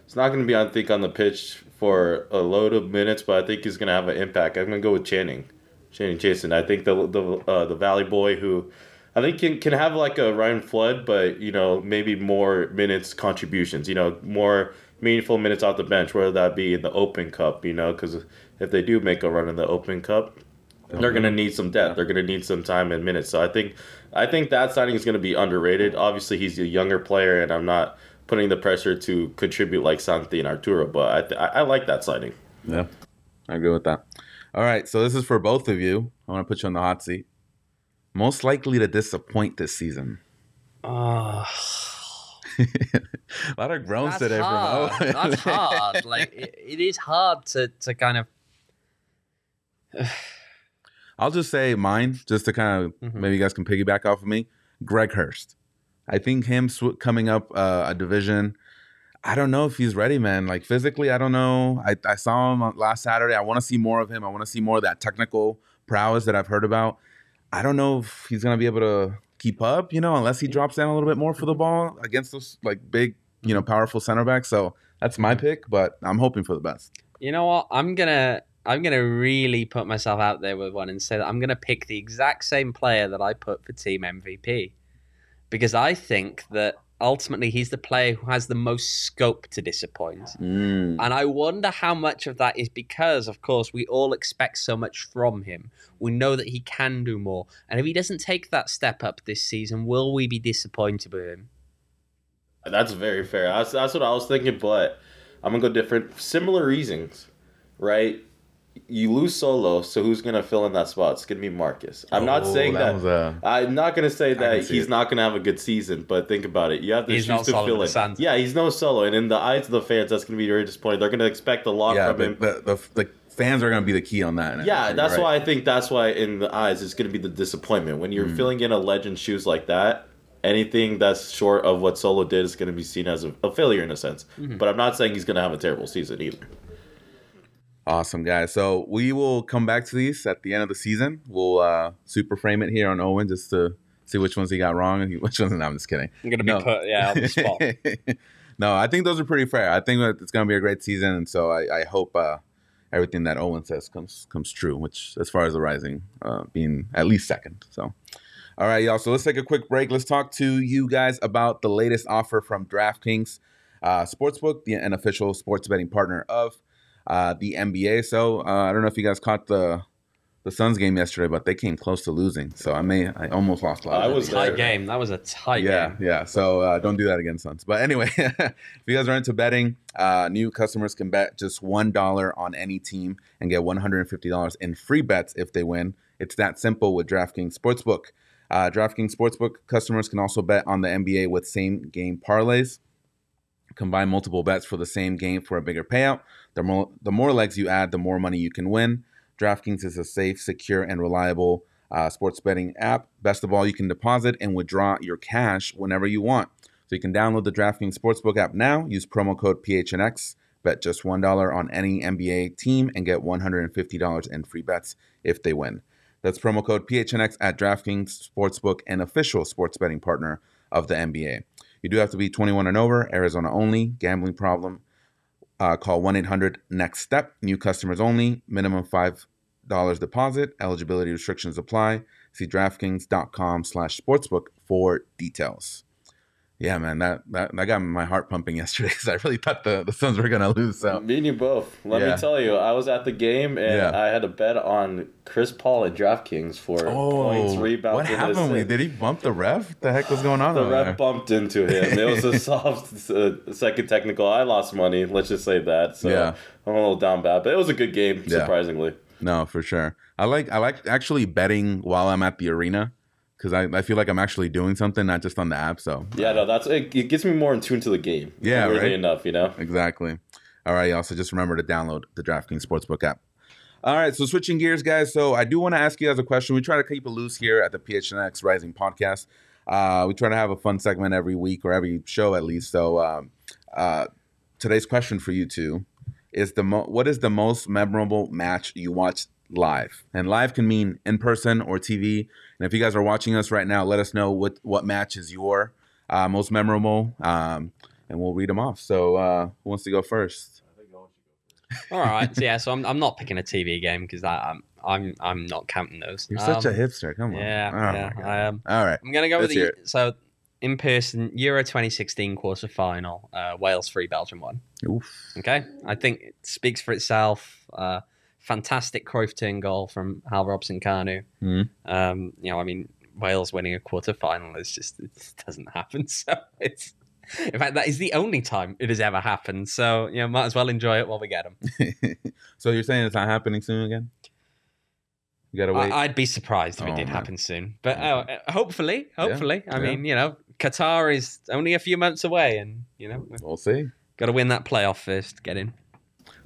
S3: is not gonna be on think on the pitch for a load of minutes, but I think he's gonna have an impact. I'm gonna go with Channing, Channing Jason. I think the the uh, the Valley boy who. I think can can have like a Ryan Flood, but you know maybe more minutes contributions. You know more meaningful minutes off the bench, whether that be in the Open Cup. You know because if they do make a run in the Open Cup, they're gonna need some depth. They're gonna need some time and minutes. So I think I think that signing is gonna be underrated. Obviously, he's a younger player, and I'm not putting the pressure to contribute like Santi and Arturo. But I th- I like that signing.
S1: yeah, I agree with that. All right, so this is for both of you. I want to put you on the hot seat. Most likely to disappoint this season.
S2: oh,
S1: a lot of groans today from Owain.
S2: that's hard. Like it, it is hard to to kind of
S1: I'll just say mine, just to kind of
S2: Mhm.
S1: maybe you guys can piggyback off of me. Greg Hurst. I think him sw- coming up uh, a division. I don't know if he's ready, man. Like physically, I don't know. I, I saw him last Saturday. I want to see more of him. I want to see more of that technical prowess that I've heard about. I don't know if he's gonna be able to keep up, you know, unless he drops down a little bit more for the ball against those like big, you know, powerful center backs. So that's my pick, but I'm hoping for the best.
S2: You know what? I'm gonna I'm gonna really put myself out there with one and say that I'm gonna pick the exact same player that I put for team MVP because I think that ultimately he's the player who has the most scope to disappoint.
S1: Mm.
S2: And I wonder how much of that is because, of course, we all expect so much from him. We know that he can do more. And if he doesn't take that step up this season, will we be disappointed with him?
S3: That's very fair. That's, that's what I was thinking, but I'm gonna go different. Similar reasons, right? You lose solo, so who's gonna fill in that spot? It's gonna be Marcus. I'm not
S1: Oh,
S3: saying that.
S1: was a-
S3: I'm not gonna say that he's
S1: it.
S3: not gonna have a good season, but think about it. You have the
S2: He's
S3: shoes
S2: not
S3: to
S2: solo
S3: fill in.
S2: the
S3: Yeah, he's no solo, and in the eyes of the fans, that's gonna be very disappointing. They're gonna expect a lot
S1: yeah,
S3: from him.
S1: but the, the the fans are going to be the key on that.
S3: Yeah,
S1: You're
S3: that's
S1: right.
S3: why I think that's why in the eyes it's going to be the disappointment when you're
S1: Mm.
S3: filling in a legend shoes like that. Anything that's short of what Solo did is going to be seen as a, a failure in a sense.
S1: Mm-hmm.
S3: But I'm not saying he's going to have a terrible season either.
S1: Awesome, guys. So we will come back to these at the end of the season. We'll uh, super frame it here on Owain just to see which ones he got wrong and which ones. No, I'm just kidding.
S2: I'm going to be
S1: No.
S2: put, yeah, on the spot.
S1: no, I think those are pretty fair. I think that it's going to be a great season, and so I, I hope uh, everything that Owain says comes comes true. Which, as far as the Rising uh, being at least second. So, all right, y'all. So let's take a quick break. Let's talk to you guys about the latest offer from DraftKings uh, Sportsbook, the unofficial sports betting partner of uh, the NBA. So uh, I don't know if you guys caught the the Suns game yesterday, but they came close to losing. So I may I almost lost a lot.
S3: I was
S1: money.
S2: Tight game. That was a tight
S1: Yeah,
S2: game.
S1: yeah. So uh, don't do that again, Suns. But anyway, if you guys are into betting, uh, new customers can bet just one dollar on any team and get one hundred and fifty dollars in free bets if they win. It's that simple with DraftKings Sportsbook. Uh, DraftKings Sportsbook customers can also bet on the NBA with same game parlays. Combine multiple bets for the same game for a bigger payout. The more the more legs you add, the more money you can win. DraftKings is a safe, secure, and reliable uh, sports betting app. Best of all, you can deposit and withdraw your cash whenever you want. So you can download the DraftKings Sportsbook app now. Use promo code PHNX. Bet just one dollar on any NBA team and get one hundred and fifty dollars in free bets if they win. That's promo code PHNX at DraftKings Sportsbook, an official sports betting partner of the NBA. You do have to be 21 and over, Arizona only, gambling problem. Uh, call 1 800 NEXT STEP, new customers only, minimum $5 deposit, eligibility restrictions apply. See DraftKings.com slash sportsbook for details. Yeah, man, that, that, that got my heart pumping yesterday because I really thought the, the Suns were going to lose. So,
S3: Me and you both. Let
S1: Yeah.
S3: me tell you, I was at the game and
S1: Yeah.
S3: I had a bet on Chris Paul at DraftKings for points, rebounds,
S1: Oh, what happened?
S3: assists.
S1: Did he bump the ref? What the heck was going on
S3: The
S1: over there?
S3: ref bumped into him. It was a soft uh, second technical. I lost money. Let's just say that. So
S1: Yeah.
S3: I'm a little down bad, but it was a good game,
S1: Yeah.
S3: surprisingly.
S1: No, for sure. I like I like actually betting while I'm at the arena because I, I feel like I'm actually doing something, not just on the app. So
S3: Yeah, no, that's it. It gets me more in tune to the game.
S1: Yeah, right?
S3: enough, you know.
S1: exactly. All right, y'all. So just remember to download the DraftKings Sportsbook app. All right, so switching gears, guys. So I do want to ask you guys a question. We try to keep it loose here at the PHNX Rising Podcast. Uh, we try to have a fun segment every week or every show at least. So um, uh, today's question for you two is the mo- what is the most memorable match you watched live? And live can mean in person or TV. And if you guys are watching us right now, let us know what what match is your uh, most memorable, um, and we'll read them off. So uh, who wants to go first?
S2: All right. So, yeah, so I'm, I'm not picking a TV game because I'm, I'm I'm not counting those.
S1: You're such a
S2: Um,
S1: hipster. Come on.
S2: Yeah,
S1: Oh,
S2: yeah. I am.
S1: All right.
S2: I'm gonna go with
S1: Let's hear
S2: the so in person Euro 2016 quarter final. Uh, Wales three, Belgium one.
S1: Oof.
S2: Okay, I think it speaks for itself. Uh, fantastic Cruyff turn goal from Hal Robson Kanu.
S1: Mhm.
S2: Um, you know, I mean, Wales winning a quarter final is just it doesn't happen. So it's in fact that is the only time it has ever happened. So you know, might as well enjoy it while we get them.
S1: so you're saying it's not happening soon again? You gotta wait.
S2: I, I'd be surprised if
S1: Oh,
S2: it did
S1: man.
S2: happen soon, but uh, hopefully, hopefully. I
S1: yeah.
S2: mean, you know, Qatar is only a few months away, and you know,
S1: we'll see.
S2: got to win that playoff first, get in.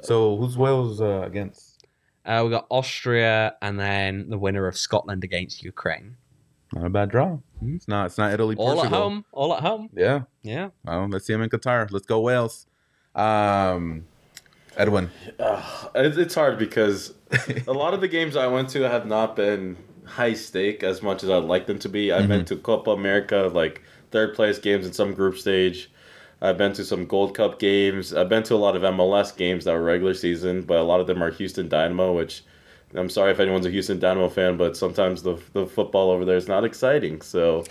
S1: So who's Wales uh, against?
S2: Uh, we got Austria, and then the winner of Scotland against Ukraine.
S1: Not a bad draw.
S2: Hmm.
S1: It's not. It's not Italy.
S2: All at home, all at home.
S1: Yeah.
S2: Yeah.
S1: Well, let's see him in Qatar. Let's go Wales. Um, Edwin.
S3: Uh, it, it's hard because a lot of the games I went to have not been high stake as much as I'd like them to be. I've been to Copa America, like third place games in some group stage. I've been to some Gold Cup games. I've been to a lot of MLS games that were regular season, but a lot of them are Houston Dynamo, which I'm sorry if anyone's a Houston Dynamo fan, but sometimes the the football over there is not exciting. So,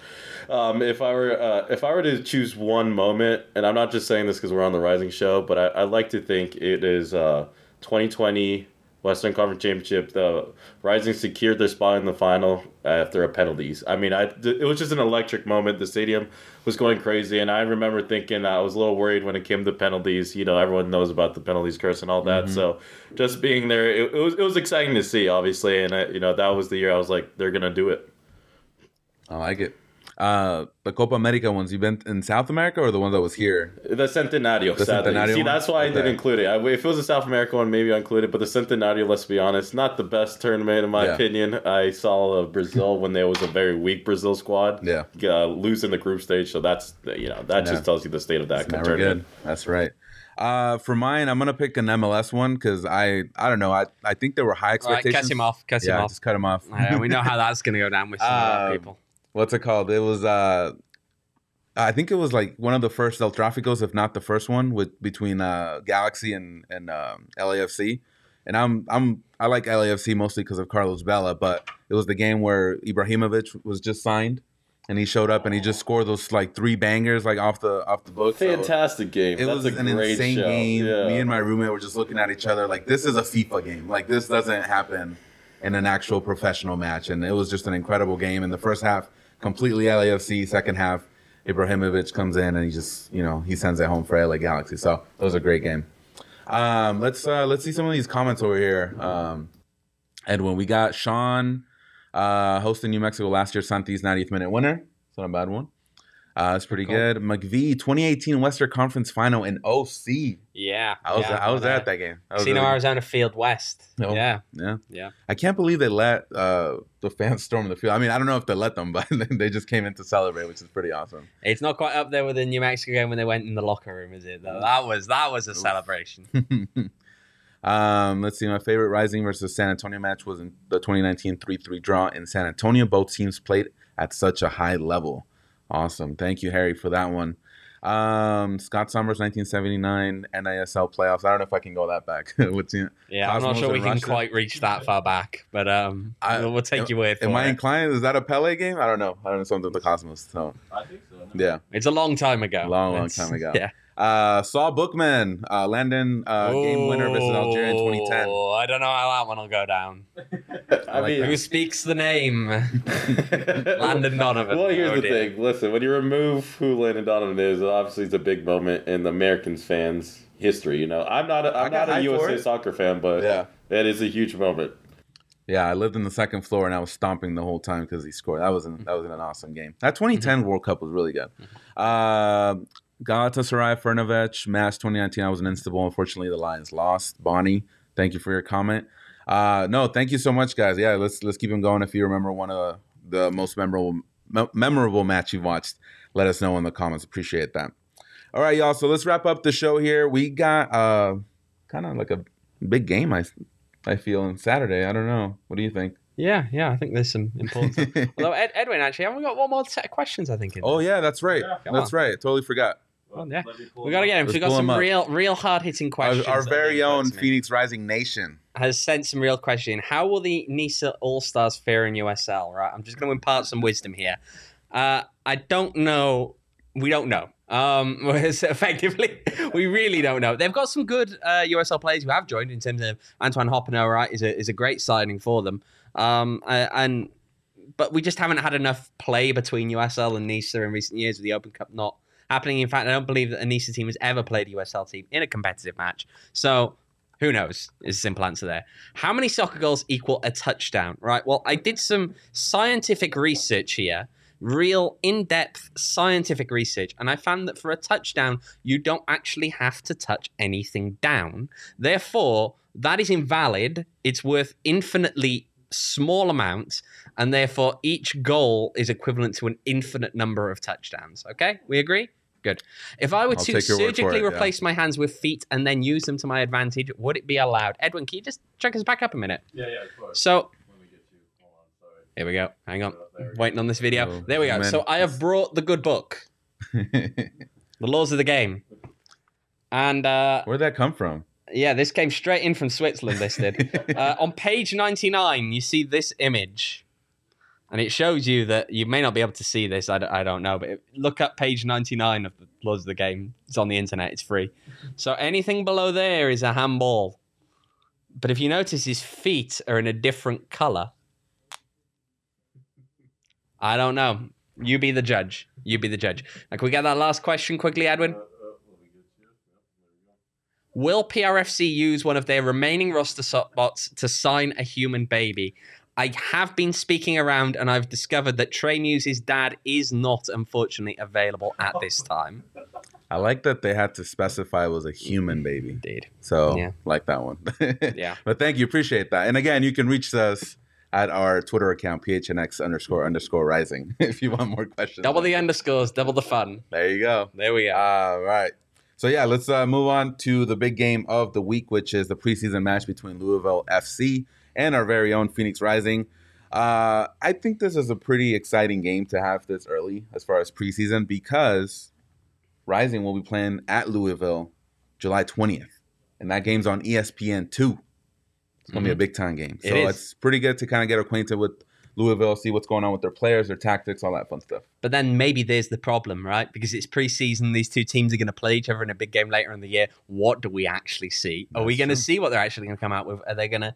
S3: um, if I were uh, if I were to choose one moment, and I'm not just saying this because we're on the Rising Show, but I, I like to think it is uh, 2020 Western Conference Championship. The Rising secured their spot in the final after a penalties. I mean, I it was just an electric moment. The stadium was going crazy, and I remember thinking I was a little worried when it came to penalties. You know, everyone knows about the penalties curse and all that.
S1: Mm-hmm.
S3: So just being there, it, it was it was exciting to see, obviously, and I, you know that was the year I was like, they're gonna do it.
S1: I like it. Uh, the Copa America ones, you been in South America or the one that was here?
S3: The Centenario,
S1: The
S3: sadly.
S1: Centenario
S3: See,
S1: one?
S3: that's why I didn't include it. I, if it was a South America one, maybe I include it. But the Centenario, let's be honest, not the best tournament in my
S1: Yeah.
S3: opinion. I saw uh, Brazil when there was a very weak Brazil squad.
S1: Yeah.
S3: uh, lose in the group stage. So that's you know that
S1: Yeah.
S3: just tells you the state of that
S1: It's never
S3: tournament.
S1: good. That's right. Uh, for mine, I'm gonna pick an MLS one because I I don't know I I think there were high
S2: All right,
S1: expectations.
S2: cut him off. Cut
S1: yeah,
S2: him off.
S1: just cut him off.
S2: Yeah, we know how that's going to go down with some of our
S1: Um,
S2: people.
S1: What's it called? It was uh, I think it was like one of the first El Tráficos, if not the first one, with between uh Galaxy and and um, LAFC. And I'm I'm I like LAFC mostly because of Carlos Vela, but it was the game where Ibrahimovic was just signed, and he showed up and he just scored those like three bangers like off the off the book. So-
S3: Fantastic game.
S1: It
S3: That's
S1: was
S3: a
S1: an insane
S3: show.
S1: game.
S3: Yeah.
S1: Me and my roommate were just looking at each other like this is a FIFA game. Like this doesn't happen in an actual professional match. And it was just an incredible game. In the first half, completely LAFC. Second half, Ibrahimovic comes in and he just you know he sends it home for LA Galaxy. So it was a great game. Um, let's uh, let's see some of these comments over here. Um, Edwin, we got Sean uh, hosting New Mexico last year, Santi's 90th minute winner. It's not a bad one. Uh, it's pretty
S2: Cool.
S1: good. McVee, 2018 Western Conference Final in OC.
S2: Yeah.
S1: I was
S2: yeah,
S1: I was at that game. That was
S2: Casino
S1: really-
S2: Arizona Field West.
S1: No.
S2: Yeah.
S1: yeah,
S2: Yeah.
S1: I can't believe they let uh, the fans storm the field. I mean, I don't know if they let them, but they just came in to celebrate, which is pretty awesome.
S2: It's not quite up there with the New Mexico game when they went in the locker room, is it? Though? That was that was a celebration.
S1: um, let's see. My favorite Rising versus San Antonio match was in the 2019 3-3 draw in San Antonio. Both teams played at such a high level. Awesome. Thank you, Harry, for that one. Um, Scott Summers, 1979 NISL playoffs. I don't know if I can go that back. What's the,
S2: Yeah, I'm not sure we
S1: and
S2: can quite reach that far back, but um,
S1: I-
S2: we'll, we'll take your word for
S1: Am I
S2: it.
S1: inclined? Is that a Pele game? I don't know. I don't know something with the Cosmos. So
S3: I think so.
S1: yeah.
S2: It's a long time ago.
S1: Long, long
S2: It's-
S1: time ago.
S2: Yeah.
S1: Uh, Saul Bookman, uh, Landon uh, game winner versus Algeria in 2010.
S2: Oh, I don't know how that one will go down.
S3: I
S1: like
S3: mean,
S2: Who speaks the name? Landon Donovan.
S3: Well, here's
S2: Oh,
S3: the
S2: dear.
S3: thing. Listen, when you remove who Landon Donovan is, obviously it's a big moment in the Americans fans' history. You know, I'm not a,
S1: I
S3: I'm not a USA soccer fan, but
S1: Yeah.
S3: that is a huge moment.
S1: Yeah, I lived in the second floor and I was stomping the whole time because he scored. That was an, that was an awesome game. That 2010 World Cup was really good. Uh, Galatasaray, Fenerbahçe, Mass 2019. I was in Istanbul. Unfortunately, the Lions lost. Bonnie, thank you for your comment. Uh, no, thank you so much, guys. Yeah, let's let's keep them going. If you remember one of the most memorable me- memorable match you've watched, let us know in the comments. Appreciate that. All right, y'all. So let's wrap up the show here. We got uh, kind of like a big game. I I feel on Saturday. I don't know. What do you think?
S2: Yeah, yeah, I think there's some important stuff. Although Ed, Edwin, actually, haven't we got one more set of questions? I think. In
S1: oh yeah, that's right.
S2: Come
S1: That's
S2: on.
S1: right. Totally forgot.
S2: Well, yeah. we got to get him.
S1: Let's
S2: We got
S1: pull
S2: some
S1: him up.
S2: real, real hard hitting questions.
S1: our
S2: that
S1: very
S2: they put
S1: own
S2: to me.
S1: Phoenix Rising Nation.
S2: has sent some real question. How will the NISA All Stars fare in USL? Right, I'm just going to impart some wisdom here. Uh, I don't know. We don't know. Um, effectively, we really don't know. They've got some good uh, USL players who have joined in terms of Antoine Hoppenot, right? Is a is a great signing for them. Um, and but we just haven't had enough play between USL and NISA in recent years with the Open Cup not happening. In fact, I don't believe that a NISA team has ever played a USL team in a competitive match. So who knows? Is a simple answer there. How many soccer goals equal a touchdown? Right. Well, I did some scientific research here, real in depth scientific research, and I found that for a touchdown, you don't actually have to touch anything down. Therefore, that is invalid. It's worth infinitely small amounts, and therefore each goal is equivalent to an infinite number of touchdowns. Okay? We agree? Good. If I were
S1: I'll
S2: to
S1: take your word for
S2: surgically
S1: it, yeah.
S2: replace my hands with feet and then use them to my advantage, would it be allowed? Edwin, can you just check us back up a minute?
S3: Yeah, yeah, of course.
S2: So
S3: Let me get you. Hold on, sorry.
S2: here we go. Hang on.
S3: Go.
S2: Waiting on this video.
S1: Oh,
S2: there we go.
S1: man.
S2: So I have brought the good book. The laws of the game. And uh,
S1: Where'd that come from?
S2: yeah, this came straight in from Switzerland. This did. uh, on page ninety nine, you see this image, and it shows you that you may not be able to see this. I, d- I don't know, but it- look up page ninety nine of the laws of the game. It's on the internet. It's free. Mm-hmm. So anything below there is a handball. But if you notice, his feet are in a different color. I don't know. You be the judge. You be the judge. Now, can we get that last question quickly, Edwin? Will PRFC use one of their remaining roster spots to sign a human baby? I have been speaking around and I've discovered that Trey Muse's dad is not, unfortunately, available at this time.
S1: I like that they had to specify it was a human baby.
S2: Indeed.
S1: So
S2: Yeah.
S1: like that one.
S2: Yeah.
S1: But thank you, appreciate that. And again, you can reach us at our Twitter account, PHNX underscore underscore rising, if you want more questions.
S2: Double the underscores, double the fun.
S1: There you go.
S2: There we go.
S1: All right. So yeah, let's uh, move on to the big game of the week, which is the preseason match between Louisville FC and our very own Phoenix Rising. Uh, I think this is a pretty exciting game to have this early as far as preseason because Rising will be playing at Louisville July 20th, and that game's on ESPN two. It's gonna be a big time game, so
S2: is.
S1: it's pretty good to kind of get acquainted with Louisville, see what's going on with their players, their tactics, all that fun stuff.
S2: But then maybe there's the problem, right? Because it's preseason, these two teams are going to play each other in a big game later in the year. What do we actually see? Are we going to see what they're actually going to come out with? Are they going to,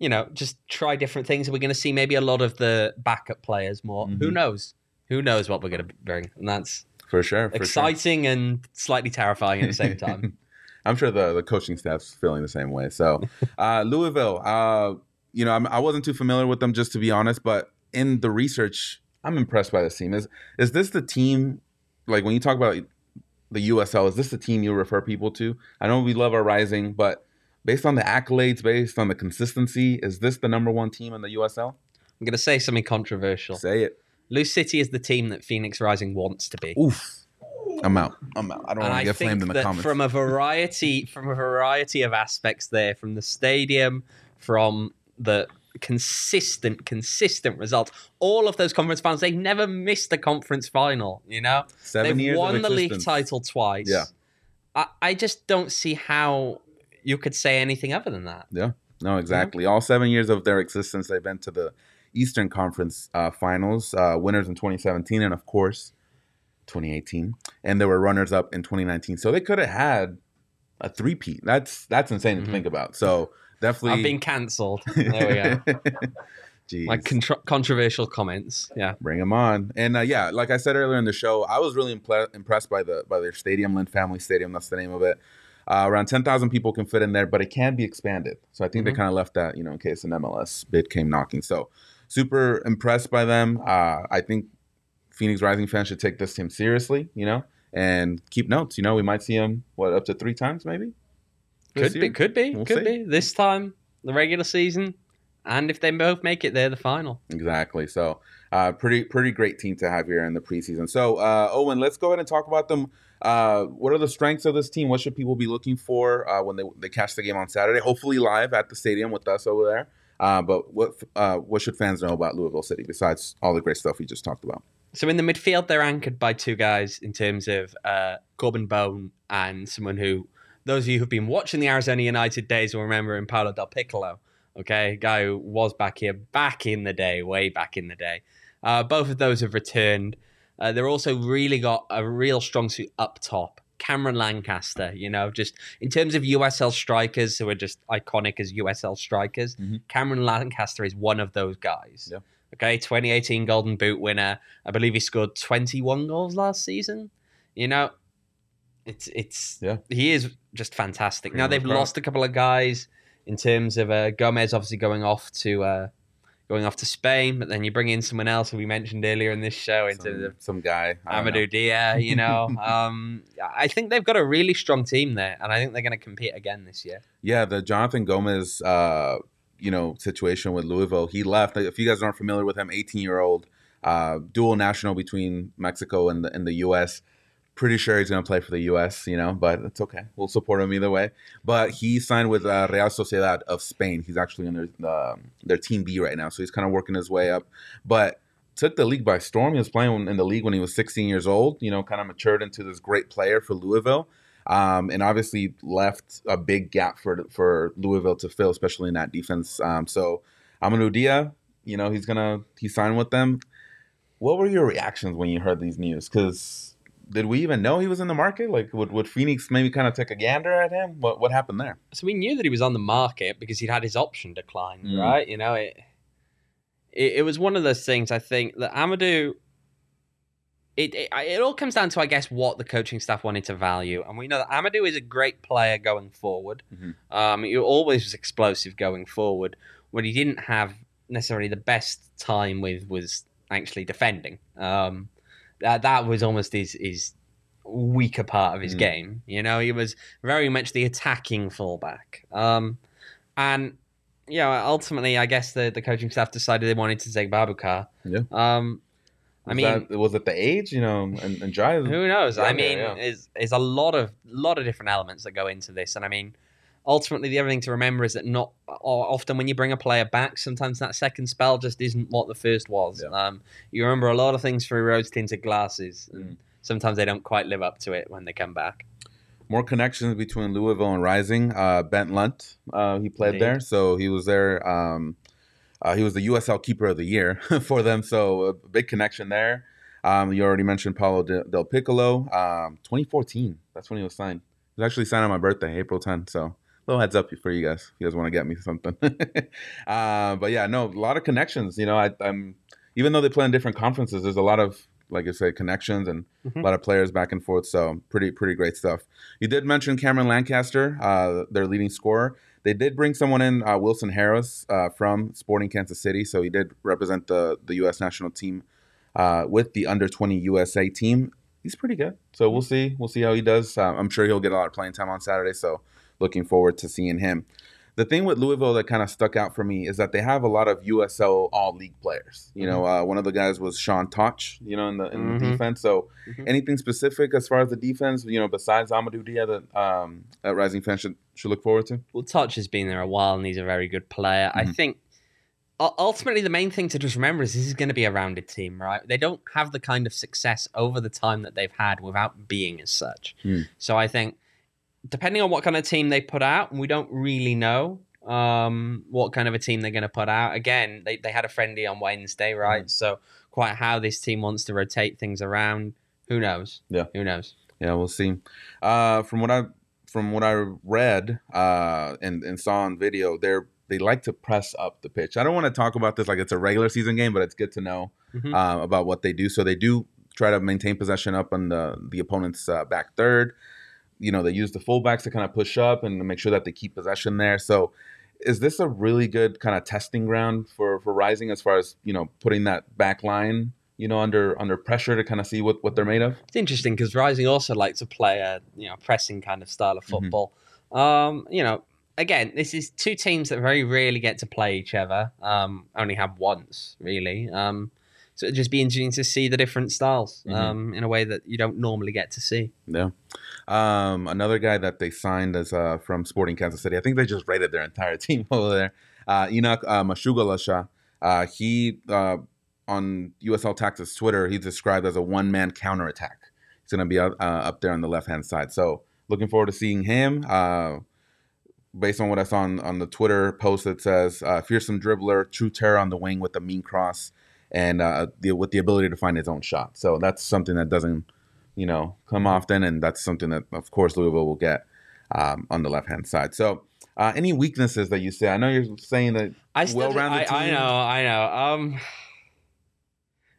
S2: you know, just try different things? We're we going to see maybe a lot of the backup players more? Who
S1: Mhm.
S2: knows? Who knows what we're going to bring? And that's
S1: For sure, for sure.
S2: exciting and slightly terrifying at the same time.
S1: I'm sure the, the coaching staff's feeling the same way. So, uh, Louisville, uh, you know, I'm, I wasn't too familiar with them, just to be honest. But in the research, I'm impressed by this team. Is is this the team? Like when you talk about the USL, is this the team you refer people to? I know we love our Rising, but based on the accolades, based on the consistency, is this the number one team in the USL?
S2: I'm going to say something controversial.
S1: Say it.
S2: Lou City is the team that Phoenix Rising wants to be.
S1: Oof. I'm out. I'm out. I don't
S2: and
S1: want to get flamed in the comments.
S2: from a variety from a variety of aspects there, from the stadium, from the consistent, consistent results. All of those conference finals, they've never missed a conference final. You know,
S1: 7
S2: they've won the league title twice.
S1: Yeah.
S2: I, I just don't see how you could say anything other than that.
S1: Yeah, no, exactly. All seven years of their existence, they've been to the Eastern Conference uh, Finals, uh, winners in 2017, and of course, 2018, and they were runners up in 2019. So they could have had a three-peat. That's that's insane
S2: Mhm.
S1: to think about. So definitely,
S2: I've been cancelled. There we go.
S1: Jeez.
S2: Like contro- controversial comments. Yeah.
S1: Bring them on. And uh, yeah, like I said earlier in the show, I was really impre- impressed by the by their stadium, Lynn Family Stadium. That's the name of it. Uh, around ten thousand people can fit in there, but it can be expanded. So I think they
S2: Mhm.
S1: kind of left that, you know, in case an MLS bid came knocking. So super impressed by them. Uh, I think Phoenix Rising fans should take this team seriously, you know, and keep notes. You know, we might see them what up to three times maybe.
S2: Could be, could be,
S1: We'll
S2: could
S1: see.
S2: be. This time, the regular season, and if they both make it, they're the final.
S1: Exactly. So, uh, pretty pretty great team to have here in the preseason. So, uh, Owain, let's go ahead and talk about them. Uh, what are the strengths of this team? What should people be looking for uh, when they they catch the game on Saturday? Hopefully, live at the stadium with us over there. Uh, but what uh, what should fans know about Louisville City besides all the great stuff we just talked about?
S2: So in the midfield, they're anchored by two guys in terms of uh, Corben Bone and someone who those of you who've been watching the Arizona United days will remember in Paolo Del Piccolo. Okay, guy who was back here back in the day, way back in the day. Both of those have returned. Uh, they're also really got a real strong suit up top. Cameron Lancaster, you know, just in terms of USL strikers who are just iconic as USL strikers,
S1: Mhm.
S2: Cameron Lancaster is one of those guys.
S1: Yeah.
S2: Okay, 2018 Golden Boot winner. I believe he scored 21 goals last season. You know, it's it's
S1: Yeah.
S2: he is just fantastic. now they've lost a couple of guys in terms of uh, Gomez obviously going off to uh, going off to Spain, but then you bring in someone else who we mentioned earlier in this show in terms
S1: Some,
S2: of
S1: some guy.
S2: Amadou Dia, you know. um, I think they've got a really strong team there, and I think they're going to compete again this year.
S1: Yeah, the Jonathan Gomez, uh, you know, situation with Louisville. He left. If you guys aren't familiar with him, 18 year old, uh, dual national between Mexico and the and the U.S. Pretty sure he's going to play for the U.S. You know, but it's okay. We'll support him either way. But he signed with uh, Real Sociedad of Spain. He's actually in their um their Team B right now, so he's kind of working his way up. But took the league by storm. He was playing in the league when he was 16 years old. You know, kind of matured into this great player for Louisville, um, and obviously left a big gap for for Louisville to fill, especially in that defense. Um, so Amadou Dia, you know, he's gonna he signed with them. What were your reactions when you heard these news? Because did we even know he was in the market? Like, would, would Phoenix maybe kind of take a gander at him? What what happened there?
S2: So we knew that he was on the market because he'd had his option declined,
S1: Mm.
S2: right? You know, it, it it was one of those things. I think that Amadou. It, it it all comes down to I guess what the coaching staff wanted to value, and we know that Amadou is a great player going forward.
S1: Mhm.
S2: Um, he always was explosive going forward. What he didn't have necessarily the best time with was actually defending. Um, that that was almost his his weaker part of his
S1: Mm.
S2: game. You know, he was very much the attacking fullback. Um, and you know, ultimately, I guess the, the coaching staff decided they wanted to take Babukar.
S1: Yeah.
S2: Um, I
S1: Was
S2: mean,
S1: that- was it the age? You know, and, and Jai
S2: who knows? I mean,
S1: yeah.
S2: is is a lot of lot of different elements that go into this, and I mean, ultimately, the other thing to remember is that not often when you bring a player back, sometimes that second spell just isn't what the first was.
S1: Yeah.
S2: Um, you remember a lot of things through rose tinted glasses, and
S1: Mm.
S2: sometimes they don't quite live up to it when they come back.
S1: more connections between Louisville and Rising. Uh, Ben Lundt, uh, he played
S2: Indeed.
S1: there, so he was there. Um, uh, he was the USL Keeper of the Year for them, so a big connection there. Um, you already mentioned Paolo De- Del Piccolo, um, 2014. That's when he was signed. He was actually signed on my birthday, April 10th. So little heads up for you guys. If you guys want to get me something. uh, but yeah, no, a lot of connections. You know, I, I'm even though they play in different conferences, there's a lot of like I said, connections and
S2: Mhm.
S1: a lot of players back and forth. So pretty pretty great stuff. You did mention Cameron Lancaster, uh, their leading scorer. They did bring someone in, uh, Wilson Harris uh, from Sporting Kansas City. So he did represent the the U.S. national team uh, with the under 20 USA team. He's pretty good. So we'll see. We'll see how he does. Uh, I'm sure he'll get a lot of playing time on Saturday. So looking forward to seeing him. The thing with Louisville that kind of stuck out for me is that they have a lot of USL All League players. You know, uh, one of the guys was Sean Totsch. You know, in the in the
S2: Mhm.
S1: defense. So
S2: Mhm.
S1: anything specific as far as the defense? You know, besides Amadou Dia that um, that Rising fans should should look forward to.
S2: Well, Totsch has been there a while, and he's a very good player. I
S1: Mhm.
S2: think ultimately the main thing to just remember is this is going to be a rounded team, right? They don't have the kind of success over the time that they've had without being as such.
S1: Hmm.
S2: So I think depending on what kind of team they put out, and we don't really know um, what kind of a team they're going to put out. Again, they, they had a friendly on Wednesday, right? So quite how this team wants to rotate things around, who knows?
S1: Yeah.
S2: Who knows?
S1: Yeah, we'll see. Uh, from what I from what I read uh, and, and saw on video, they're they like to press up the pitch. I don't want to talk about this like it's a regular season game, but it's good to know
S2: Mhm.
S1: uh, about what they do. So they do try to maintain possession up on the the opponent's uh, back third. You know, they use the fullbacks to kind of push up and make sure that they keep possession there. So is this a really good kind of testing ground for for Rising as far as you know putting that back line you know under under pressure to kind of see what what they're made of?
S2: It's interesting because Rising also like to play a you know pressing kind of style of
S1: Mhm.
S2: football. Um, you know, again, this is two teams that very rarely get to play each other. Um, only have once really. Um, so it'd just be interesting to see the different styles
S1: Mhm.
S2: um, in a way that you don't normally get to see.
S1: Yeah. Um, another guy that they signed as uh, from Sporting Kansas City. I think they just raided their entire team over there. Uh, Enoch uh, Mushagalusa. Uh, he uh, on USL Tax's Twitter, he's described as a one man counterattack. He's going to be up, uh, up there on the left hand side. So looking forward to seeing him. Uh, based on what I saw on, on the Twitter post, it says uh, fearsome dribbler, true terror on the wing with a mean cross, and uh, the, with the ability to find his own shot. So that's something that doesn't you know, come often, and that's something that, of course, Louisville will get um, on the left hand side. So, uh, any weaknesses that you say? I know you're saying that
S2: I still,
S1: well-rounded
S2: I, I know, I know. Um,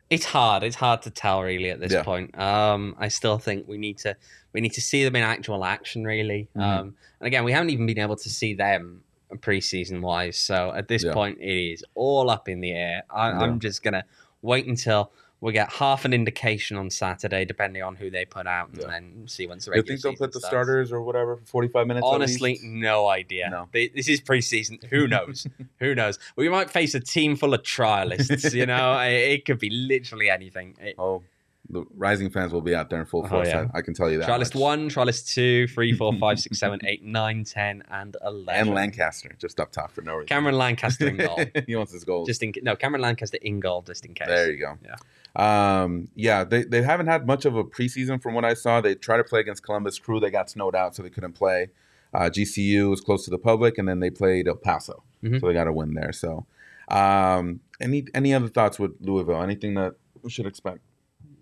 S2: it's hard. It's hard to tell really at this
S1: Yeah.
S2: point. Um, I still think we need to we need to see them in actual action really.
S1: Mhm.
S2: Um, and again, we haven't even been able to see them preseason wise. So at this
S1: Yeah.
S2: point, it is all up in the air. I,
S1: Yeah.
S2: I'm just gonna wait until we get half an indication on Saturday, depending on who they put out, and
S1: Yeah.
S2: then see once the regular.
S1: you think they'll put the
S2: starts.
S1: starters or whatever for 45 minutes. at
S2: Honestly, no idea.
S1: No.
S2: They- This is preseason. Who knows? Who knows? We might face a team full of trialists. You know, it, it could be literally anything. It-
S1: Oh, the Rising fans will be out there in full
S2: Oh,
S1: force.
S2: yeah.
S1: I, I can tell you that.
S2: Trialist
S1: much.
S2: 1, Trialist 2, 3, 4, 5, 6, 7, 8, 9, 10, and 11.
S1: and Lancaster just up top for no reason.
S2: Cameron Lancaster in goal.
S1: he wants his goal.
S2: just in no, Cameron Lancaster in goal, just in case.
S1: There you go.
S2: Yeah.
S1: Um, yeah, they, they haven't had much of a preseason from what I saw. They tried to play against Columbus Crew. They got snowed out, so they couldn't play. Uh, GCU was close to the public, and then they played El Paso,
S2: Mhm.
S1: so they got a win there. So, um, any any other thoughts with Louisville? Anything that we should expect?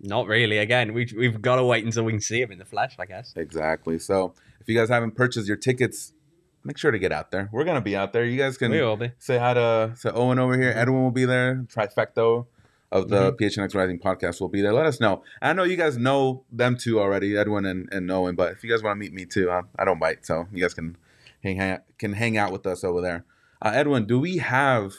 S2: Not really. Again, we, we've got to wait until we can see him in the flesh, I guess.
S1: Exactly. So, if you guys haven't purchased your tickets, make sure to get out there. We're gonna be out there. You guys can
S2: We will be.
S1: say hi to, to Owain over here. Edwin will be there. Trifecto of the PHNX Rising podcast will be there. Let us know. I know you guys know them two already, Edwin and, and Owain, but if you guys want to meet me too, I, I don't bite, so you guys can hang, hang can hang out with us over there. Uh, Edwin, do we have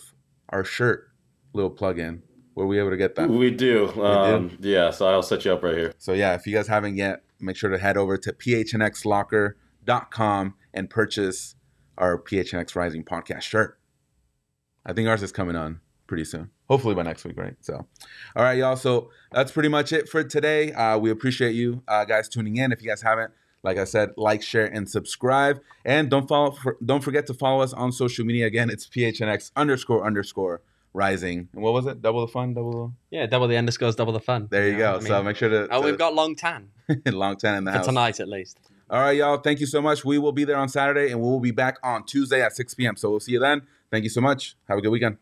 S1: our shirt little plug in? Were we able to get that?
S3: We do. Um, yeah, so I'll set you up right here.
S1: So yeah, if you guys haven't yet, make sure to head over to phnxlocker.com and purchase our PHNX Rising podcast shirt. I think ours is coming on pretty soon. Hopefully by next week, right? So, all right, y'all. So that's pretty much it for today. Uh, we appreciate you uh, guys tuning in. If you guys haven't, like I said, like, share, and subscribe. And don't follow. For, don't forget to follow us on social media. Again, it's PHNX underscore underscore rising. And what was it? Double the fun. Double.
S2: Yeah, double the underscores, double the fun.
S1: There you
S2: know
S1: go.
S2: what I
S1: so
S2: mean?
S1: make sure to.
S2: Oh,
S1: to-
S2: we've got long tan
S1: long Tan in the
S2: for
S1: house.
S2: tonight at least.
S1: All right, y'all. Thank you so much. We will be there on Saturday and we will be back on Tuesday at 6 p.m. So we'll see you then. Thank you so much. Have a good weekend.